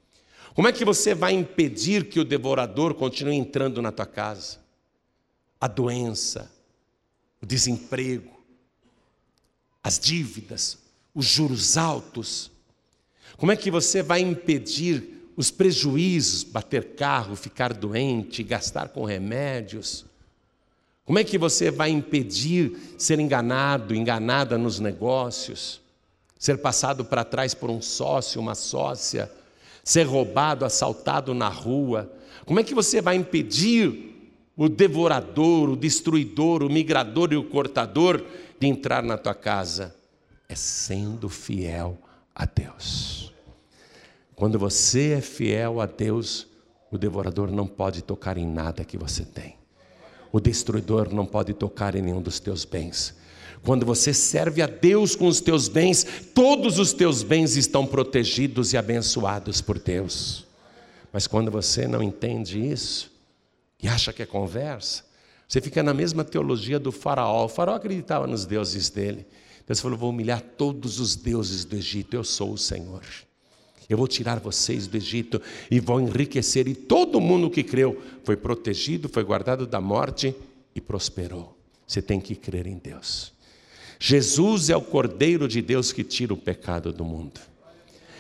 B: Como é que você vai impedir que o devorador continue entrando na tua casa? A doença, o desemprego, as dívidas, os juros altos. Como é que você vai impedir os prejuízos, bater carro, ficar doente, gastar com remédios. Como é que você vai impedir ser enganado, enganada nos negócios, ser passado para trás por um sócio, uma sócia, ser roubado, assaltado na rua? Como é que você vai impedir o devorador, o destruidor, o migrador e o cortador de entrar na tua casa? É sendo fiel a Deus. Quando você é fiel a Deus, o devorador não pode tocar em nada que você tem. O destruidor não pode tocar em nenhum dos teus bens. Quando você serve a Deus com os teus bens, todos os teus bens estão protegidos e abençoados por Deus. Mas quando você não entende isso e acha que é conversa, você fica na mesma teologia do faraó. O faraó acreditava nos deuses dele. Deus falou: Vou humilhar todos os deuses do Egito, eu sou o Senhor. Eu vou tirar vocês do Egito e vou enriquecer. E todo mundo que creu foi protegido, foi guardado da morte e prosperou. Você tem que crer em Deus. Jesus é o Cordeiro de Deus que tira o pecado do mundo.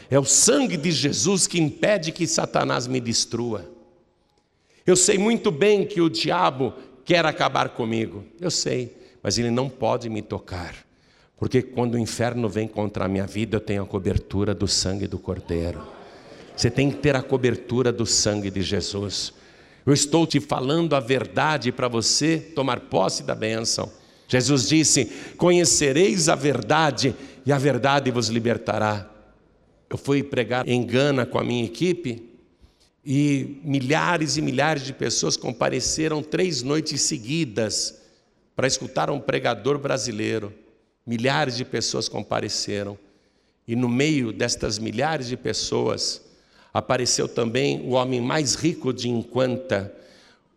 B: É o sangue de Jesus que impede que Satanás me destrua. Eu sei muito bem que o diabo quer acabar comigo. Eu sei, mas ele não pode me tocar porque quando o inferno vem contra a minha vida, eu tenho a cobertura do sangue do Cordeiro. Você tem que ter a cobertura do sangue de Jesus. Eu estou te falando a verdade para você tomar posse da bênção. Jesus disse: Conhecereis a verdade, e a verdade vos libertará. Eu fui pregar em Gana com a minha equipe, e milhares e milhares de pessoas compareceram três noites seguidas para escutar um pregador brasileiro. Milhares de pessoas compareceram. E no meio destas milhares de pessoas, apareceu também o homem mais rico de Enquanta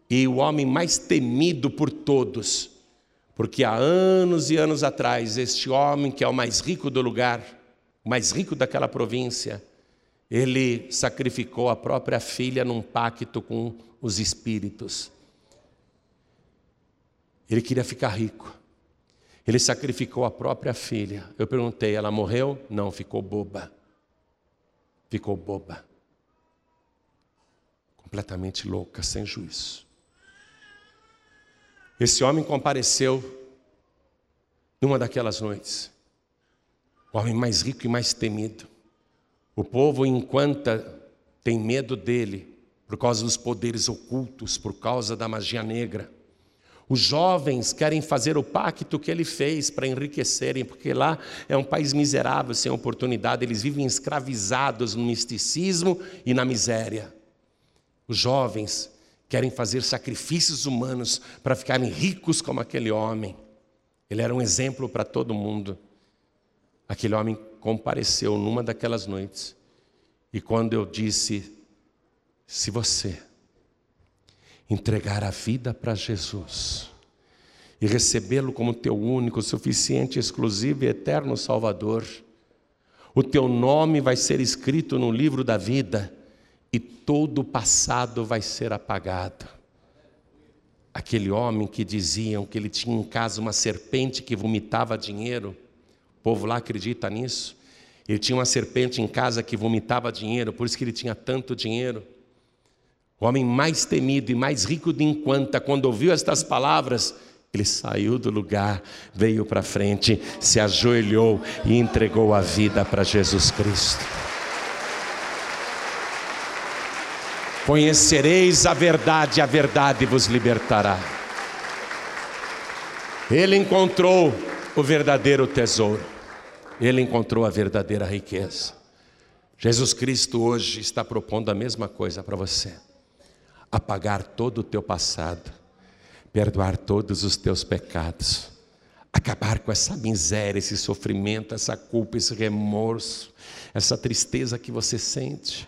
B: e o homem mais temido por todos. Porque há anos e anos atrás, este homem, que é o mais rico do lugar, o mais rico daquela província, ele sacrificou a própria filha num pacto com os espíritos. Ele queria ficar rico. Ele sacrificou a própria filha. Eu perguntei, ela morreu? Não, ficou boba. Ficou boba. Completamente louca, sem juízo. Esse homem compareceu numa daquelas noites. O homem mais rico e mais temido. O povo, enquanto tem medo dele, por causa dos poderes ocultos, por causa da magia negra. Os jovens querem fazer o pacto que ele fez para enriquecerem, porque lá é um país miserável, sem oportunidade, eles vivem escravizados no misticismo e na miséria. Os jovens querem fazer sacrifícios humanos para ficarem ricos como aquele homem. Ele era um exemplo para todo mundo. Aquele homem compareceu numa daquelas noites, e quando eu disse: se você entregar a vida para Jesus e recebê-lo como teu único, suficiente, exclusivo e eterno Salvador, o teu nome vai ser escrito no livro da vida e todo o passado vai ser apagado. Aquele homem que diziam que ele tinha em casa uma serpente que vomitava dinheiro, o povo lá acredita nisso. Ele tinha uma serpente em casa que vomitava dinheiro, por isso que ele tinha tanto dinheiro. O homem mais temido e mais rico de enquanto, quando ouviu estas palavras, ele saiu do lugar, veio para frente, se ajoelhou e entregou a vida para Jesus Cristo. Conhecereis a verdade, a verdade vos libertará. Ele encontrou o verdadeiro tesouro, ele encontrou a verdadeira riqueza. Jesus Cristo hoje está propondo a mesma coisa para você: apagar todo o teu passado, perdoar todos os teus pecados, acabar com essa miséria, esse sofrimento, essa culpa, esse remorso, essa tristeza que você sente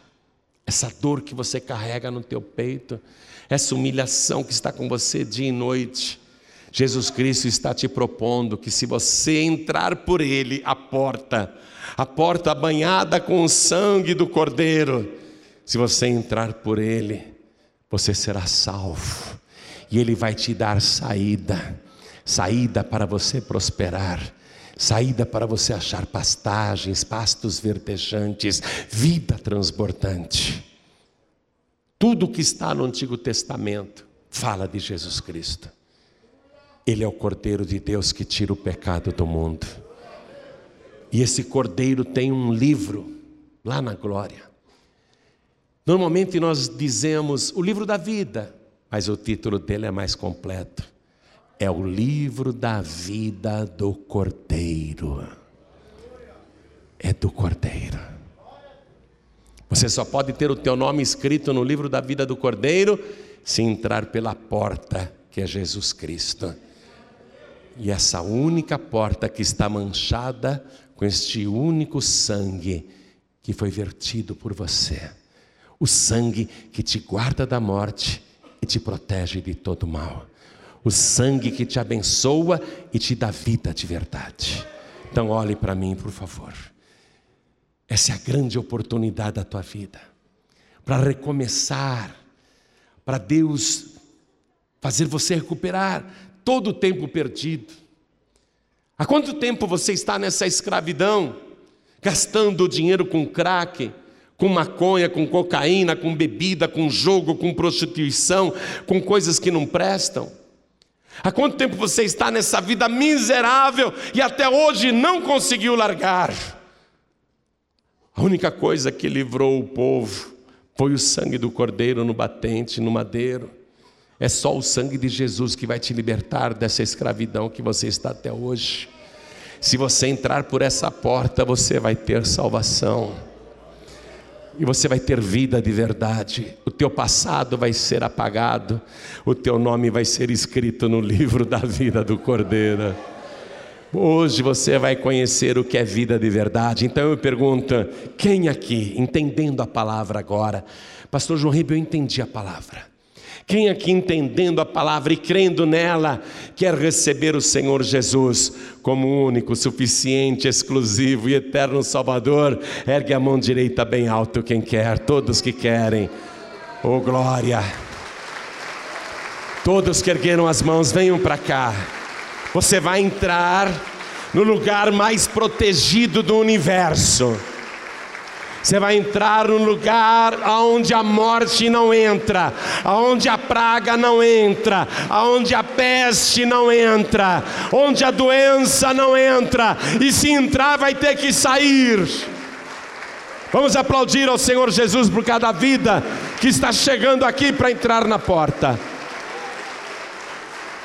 B: essa dor que você carrega no teu peito, essa humilhação que está com você dia e noite. Jesus Cristo está te propondo que se você entrar por ele, a porta, a porta banhada com o sangue do Cordeiro, se você entrar por ele, você será salvo. E ele vai te dar saída, saída para você prosperar saída para você achar pastagens, pastos verdejantes, vida transbordante. Tudo que está no Antigo Testamento fala de Jesus Cristo. Ele é o Cordeiro de Deus que tira o pecado do mundo. E esse Cordeiro tem um livro lá na glória. Normalmente nós dizemos o livro da vida, mas o título dele é mais completo é o livro da vida do Cordeiro. É do Cordeiro. Você só pode ter o teu nome escrito no livro da vida do Cordeiro se entrar pela porta que é Jesus Cristo. E essa única porta que está manchada com este único sangue que foi vertido por você. O sangue que te guarda da morte e te protege de todo mal o sangue que te abençoa e te dá vida de verdade. Então, olhe para mim, por favor. Essa é a grande oportunidade da tua vida para recomeçar, para Deus fazer você recuperar todo o tempo perdido. Há quanto tempo você está nessa escravidão, gastando dinheiro com crack, com maconha, com cocaína, com bebida, com jogo, com prostituição, com coisas que não prestam? Há quanto tempo você está nessa vida miserável e até hoje não conseguiu largar? A única coisa que livrou o povo foi o sangue do cordeiro no batente, no madeiro. É só o sangue de Jesus que vai te libertar dessa escravidão que você está até hoje. Se você entrar por essa porta, você vai ter salvação e você vai ter vida de verdade. O teu passado vai ser apagado, o teu nome vai ser escrito no livro da vida do Cordeiro. Hoje você vai conhecer o que é vida de verdade. Então eu pergunto: quem aqui, entendendo a palavra agora, Pastor João Ribeiro, eu entendi a palavra. Quem aqui entendendo a palavra e crendo nela, quer receber o Senhor Jesus como único, suficiente, exclusivo e eterno Salvador? Ergue a mão direita bem alto quem quer, todos que querem. Oh glória! Todos que ergueram as mãos, venham para cá. Você vai entrar no lugar mais protegido do universo você vai entrar num lugar aonde a morte não entra, aonde a praga não entra, aonde a peste não entra, onde a doença não entra, e se entrar vai ter que sair. Vamos aplaudir ao Senhor Jesus por cada vida que está chegando aqui para entrar na porta.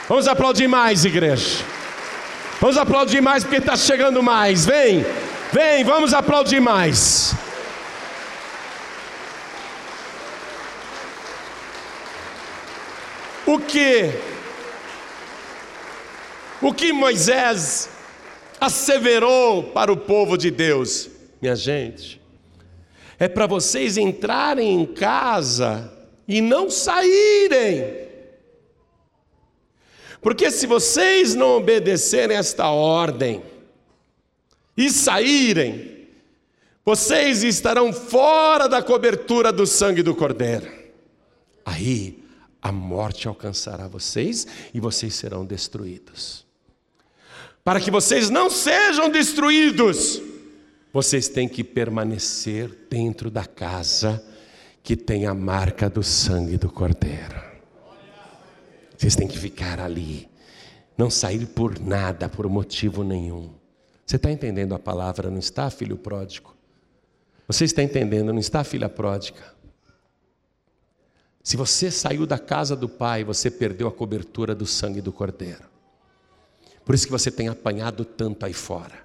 B: Vamos aplaudir mais, igreja. Vamos aplaudir mais porque está chegando mais. Vem, vem, vamos aplaudir mais. O que? O que Moisés asseverou para o povo de Deus, minha gente, é para vocês entrarem em casa e não saírem. Porque se vocês não obedecerem esta ordem e saírem, vocês estarão fora da cobertura do sangue do Cordeiro. Aí a morte alcançará vocês e vocês serão destruídos. Para que vocês não sejam destruídos, vocês têm que permanecer dentro da casa que tem a marca do sangue do Cordeiro. Vocês têm que ficar ali, não sair por nada, por motivo nenhum. Você está entendendo a palavra, não está, filho pródigo? Você está entendendo, não está, filha pródiga? Se você saiu da casa do pai, você perdeu a cobertura do sangue do Cordeiro. Por isso que você tem apanhado tanto aí fora.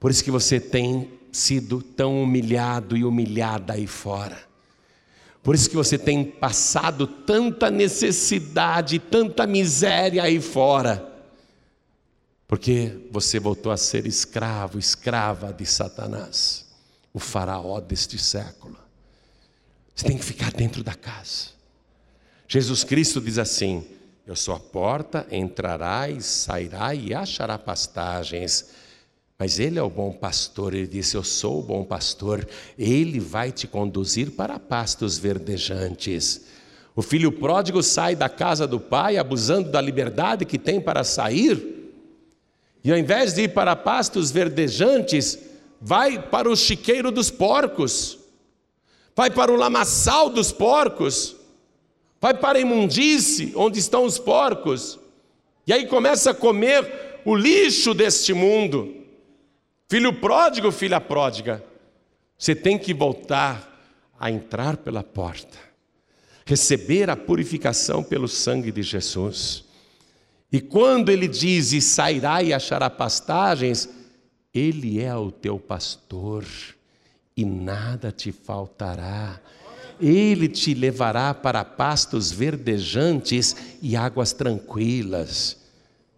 B: Por isso que você tem sido tão humilhado e humilhada aí fora. Por isso que você tem passado tanta necessidade, tanta miséria aí fora. Porque você voltou a ser escravo, escrava de Satanás, o faraó deste século. Você tem que ficar dentro da casa. Jesus Cristo diz assim: Eu sou a porta, entrará e sairá e achará pastagens. Mas Ele é o bom pastor, Ele disse: Eu sou o bom pastor, Ele vai te conduzir para pastos verdejantes. O filho pródigo sai da casa do pai, abusando da liberdade que tem para sair, e ao invés de ir para pastos verdejantes, vai para o chiqueiro dos porcos vai para o lamaçal dos porcos, vai para a imundície, onde estão os porcos, e aí começa a comer o lixo deste mundo. Filho pródigo, filha pródiga, você tem que voltar a entrar pela porta, receber a purificação pelo sangue de Jesus. E quando ele diz: e sairá e achará pastagens, ele é o teu pastor e nada te faltará. Ele te levará para pastos verdejantes e águas tranquilas.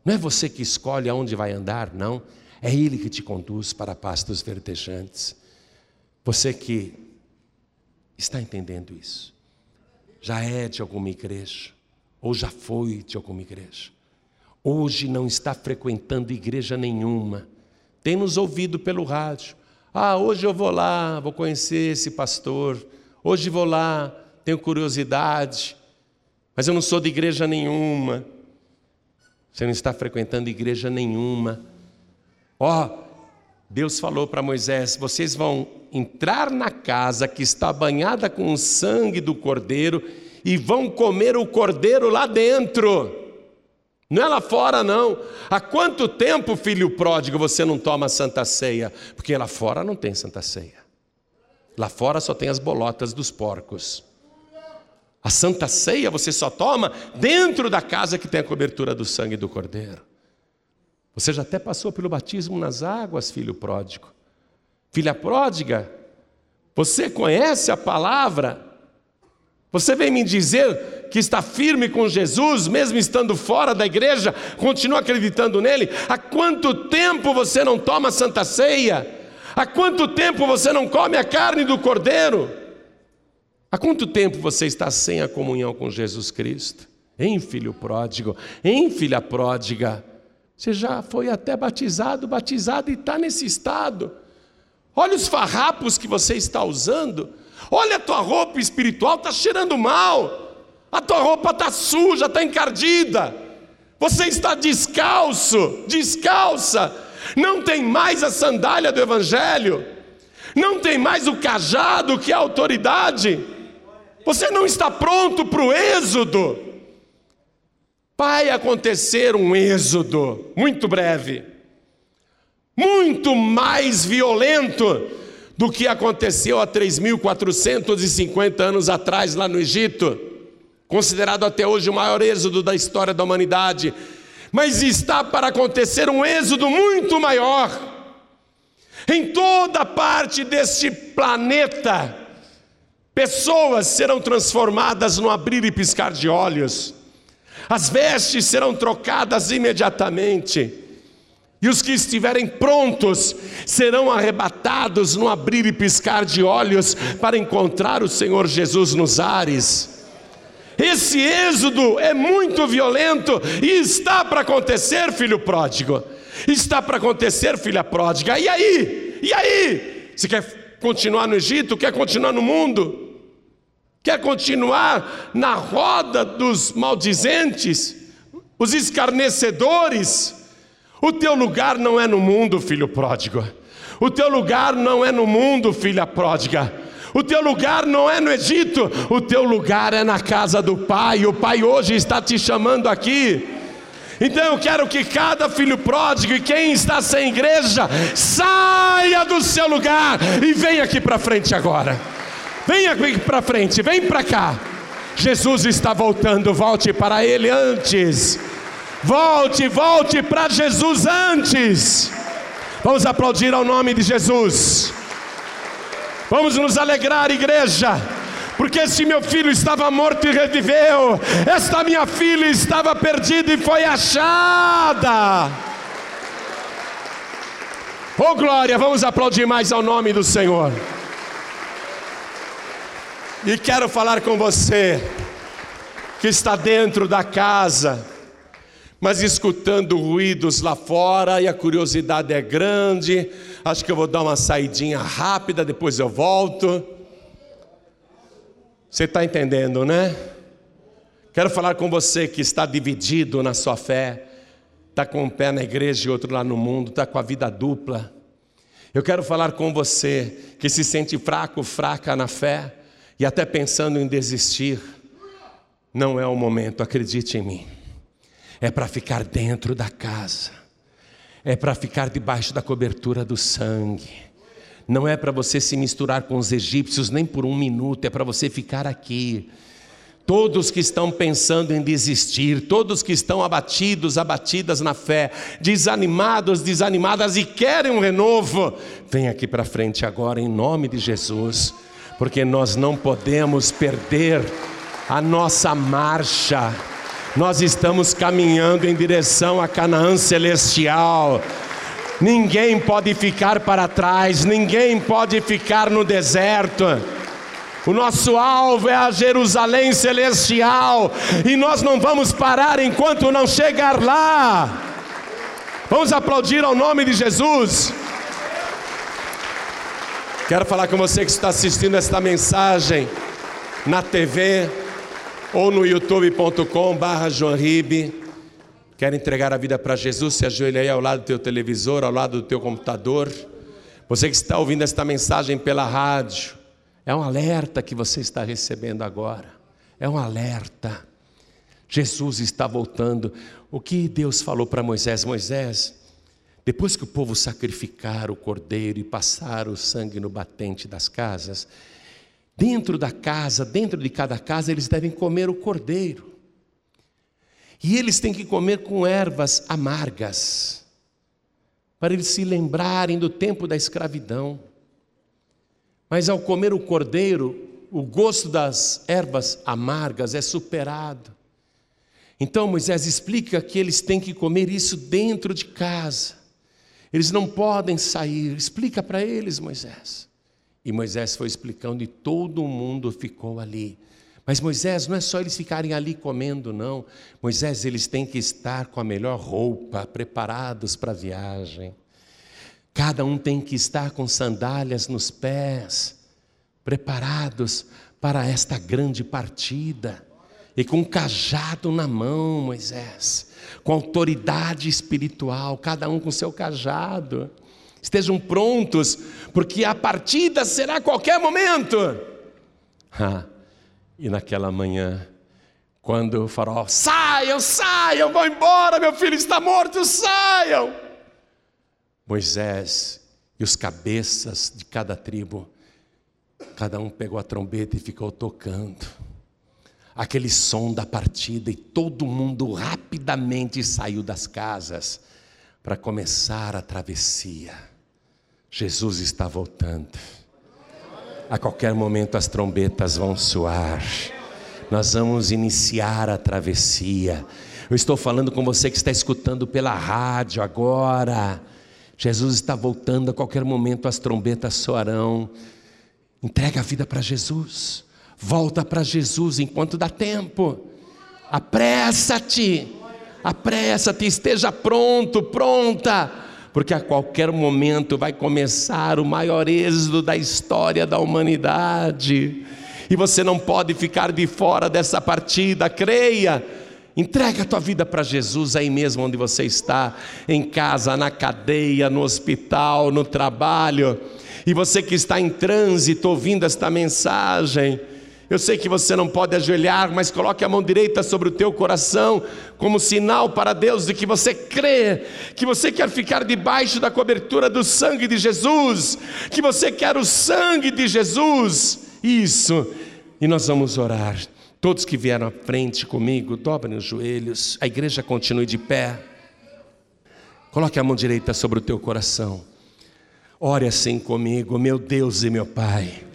B: Não é você que escolhe aonde vai andar, não. É Ele que te conduz para pastos verdejantes. Você que está entendendo isso, já é de alguma igreja, ou já foi de alguma igreja, hoje não está frequentando igreja nenhuma, tem nos ouvido pelo rádio, ah, hoje eu vou lá, vou conhecer esse pastor. Hoje vou lá, tenho curiosidade, mas eu não sou de igreja nenhuma. Você não está frequentando igreja nenhuma. Ó, oh, Deus falou para Moisés: vocês vão entrar na casa que está banhada com o sangue do cordeiro e vão comer o cordeiro lá dentro. Não é lá fora, não. Há quanto tempo, filho pródigo, você não toma santa ceia? Porque lá fora não tem santa ceia. Lá fora só tem as bolotas dos porcos. A santa ceia você só toma dentro da casa que tem a cobertura do sangue do cordeiro. Você já até passou pelo batismo nas águas, filho pródigo. Filha pródiga, você conhece a palavra? Você vem me dizer que está firme com Jesus, mesmo estando fora da igreja, continua acreditando nele? Há quanto tempo você não toma santa ceia? Há quanto tempo você não come a carne do cordeiro? Há quanto tempo você está sem a comunhão com Jesus Cristo? Em filho pródigo, em filha pródiga. Você já foi até batizado, batizado e está nesse estado. Olha os farrapos que você está usando. Olha a tua roupa espiritual, está cheirando mal. A tua roupa está suja, está encardida. Você está descalço, descalça. Não tem mais a sandália do Evangelho. Não tem mais o cajado que é a autoridade. Você não está pronto para o êxodo. Vai acontecer um êxodo muito breve, muito mais violento do que aconteceu há 3.450 anos atrás lá no Egito considerado até hoje o maior êxodo da história da humanidade, mas está para acontecer um êxodo muito maior. Em toda parte deste planeta, pessoas serão transformadas no abrir e piscar de olhos. as vestes serão trocadas imediatamente, e os que estiverem prontos serão arrebatados no abrir e piscar de olhos para encontrar o Senhor Jesus nos ares. Esse êxodo é muito violento e está para acontecer, filho pródigo. Está para acontecer, filha pródiga. E aí? E aí? Você quer continuar no Egito? Quer continuar no mundo? Quer continuar na roda dos maldizentes, os escarnecedores? O teu lugar não é no mundo, filho pródigo. O teu lugar não é no mundo, filha pródiga. O teu lugar não é no Egito, o teu lugar é na casa do Pai. O Pai hoje está te chamando aqui. Então eu quero que cada filho pródigo e quem está sem igreja saia do seu lugar e venha aqui para frente agora. Venha aqui para frente, vem para cá. Jesus está voltando, volte para Ele antes. Volte, volte para Jesus antes. Vamos aplaudir ao nome de Jesus. Vamos nos alegrar, igreja. Porque esse meu filho estava morto e reviveu, esta minha filha estava perdida e foi achada. Oh glória, vamos aplaudir mais ao nome do Senhor. E quero falar com você que está dentro da casa, mas escutando ruídos lá fora e a curiosidade é grande. Acho que eu vou dar uma saidinha rápida, depois eu volto. Você está entendendo, né? Quero falar com você que está dividido na sua fé, está com um pé na igreja e outro lá no mundo, está com a vida dupla. Eu quero falar com você que se sente fraco, fraca na fé e até pensando em desistir, não é o momento, acredite em mim. É para ficar dentro da casa, é para ficar debaixo da cobertura do sangue. Não é para você se misturar com os egípcios nem por um minuto, é para você ficar aqui. Todos que estão pensando em desistir, todos que estão abatidos, abatidas na fé, desanimados, desanimadas e querem um renovo, vem aqui para frente agora em nome de Jesus porque nós não podemos perder a nossa marcha. Nós estamos caminhando em direção a Canaã celestial. Ninguém pode ficar para trás, ninguém pode ficar no deserto. O nosso alvo é a Jerusalém celestial e nós não vamos parar enquanto não chegar lá. Vamos aplaudir ao nome de Jesus. Quero falar com você que está assistindo esta mensagem na TV ou no youtube.com barra Quer entregar a vida para Jesus? Se ajoelha aí ao lado do teu televisor, ao lado do teu computador. Você que está ouvindo esta mensagem pela rádio, é um alerta que você está recebendo agora. É um alerta. Jesus está voltando. O que Deus falou para Moisés? Moisés, depois que o povo sacrificar o cordeiro e passar o sangue no batente das casas, dentro da casa, dentro de cada casa, eles devem comer o cordeiro. E eles têm que comer com ervas amargas, para eles se lembrarem do tempo da escravidão. Mas ao comer o cordeiro, o gosto das ervas amargas é superado. Então Moisés explica que eles têm que comer isso dentro de casa. Eles não podem sair. Explica para eles, Moisés. E Moisés foi explicando e todo mundo ficou ali. Mas Moisés, não é só eles ficarem ali comendo, não. Moisés, eles têm que estar com a melhor roupa, preparados para a viagem. Cada um tem que estar com sandálias nos pés, preparados para esta grande partida. E com um cajado na mão, Moisés com autoridade espiritual, cada um com seu cajado. Estejam prontos, porque a partida será a qualquer momento. Ah, e naquela manhã, quando o farol, saiam, saiam, vão embora, meu filho está morto, saiam. Moisés e os cabeças de cada tribo, cada um pegou a trombeta e ficou tocando aquele som da partida e todo mundo rapidamente saiu das casas para começar a travessia. Jesus está voltando. A qualquer momento as trombetas vão soar. Nós vamos iniciar a travessia. Eu estou falando com você que está escutando pela rádio agora. Jesus está voltando a qualquer momento, as trombetas soarão. Entrega a vida para Jesus. Volta para Jesus enquanto dá tempo. Apressa-te. Apressa-te, esteja pronto, pronta, porque a qualquer momento vai começar o maior êxodo da história da humanidade. E você não pode ficar de fora dessa partida, creia. Entrega a tua vida para Jesus aí mesmo onde você está, em casa, na cadeia, no hospital, no trabalho. E você que está em trânsito ouvindo esta mensagem, eu sei que você não pode ajoelhar, mas coloque a mão direita sobre o teu coração, como sinal para Deus de que você crê, que você quer ficar debaixo da cobertura do sangue de Jesus, que você quer o sangue de Jesus. Isso. E nós vamos orar. Todos que vieram à frente comigo, dobrem os joelhos. A igreja continue de pé. Coloque a mão direita sobre o teu coração. Ore assim comigo, meu Deus e meu Pai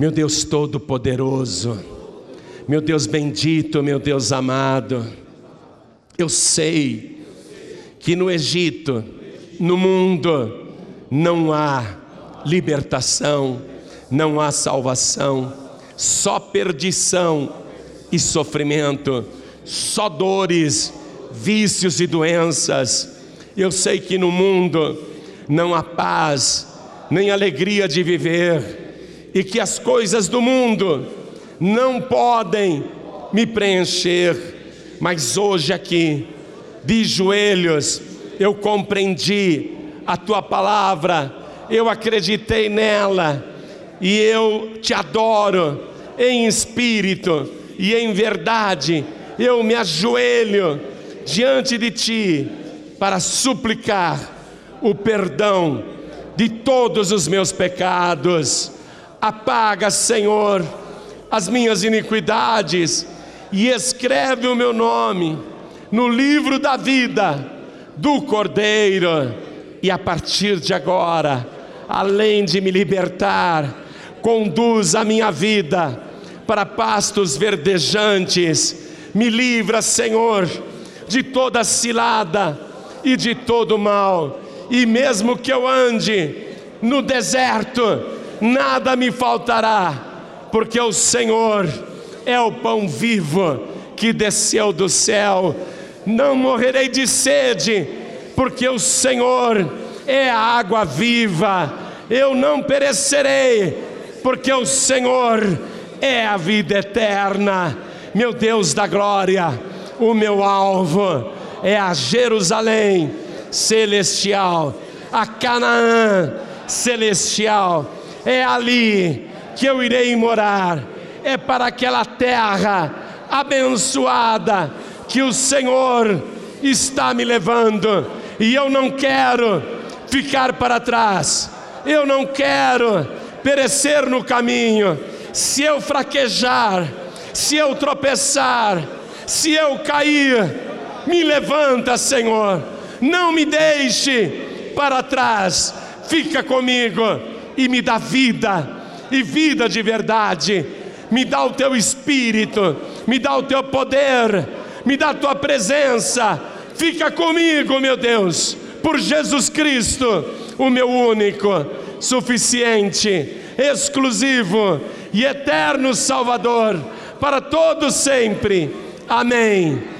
B: meu Deus Todo-Poderoso, meu Deus bendito, meu Deus amado, eu sei que no Egito, no mundo, não há libertação, não há salvação, só perdição e sofrimento, só dores, vícios e doenças. Eu sei que no mundo não há paz, nem alegria de viver e que as coisas do mundo não podem me preencher, mas hoje aqui, de joelhos, eu compreendi a tua palavra, eu acreditei nela e eu te adoro em espírito e em verdade. Eu me ajoelho diante de ti para suplicar o perdão de todos os meus pecados Apaga, Senhor, as minhas iniquidades e escreve o meu nome no livro da vida do Cordeiro. E a partir de agora, além de me libertar, conduz a minha vida para pastos verdejantes. Me livra, Senhor, de toda cilada e de todo mal. E mesmo que eu ande no deserto, nada me faltará, porque o Senhor é o pão vivo que desceu do céu. Não morrerei de sede, porque o Senhor é a água viva. Eu não perecerei, porque o Senhor é a vida eterna. Meu Deus da glória, o meu alvo é a Jerusalém celestial, a Canaã celestial é ali que eu irei morar, é para aquela terra abençoada que o Senhor está me levando, e eu não quero ficar para trás, eu não quero perecer no caminho. Se eu fraquejar, se eu tropeçar, se eu cair, me levanta, Senhor, não me deixe para trás, fica comigo e me dá vida, e vida de verdade. Me dá o teu espírito, me dá o teu poder, me dá a tua presença. Fica comigo, meu Deus, por Jesus Cristo, o meu único, suficiente, exclusivo e eterno Salvador, para todos sempre. Amém.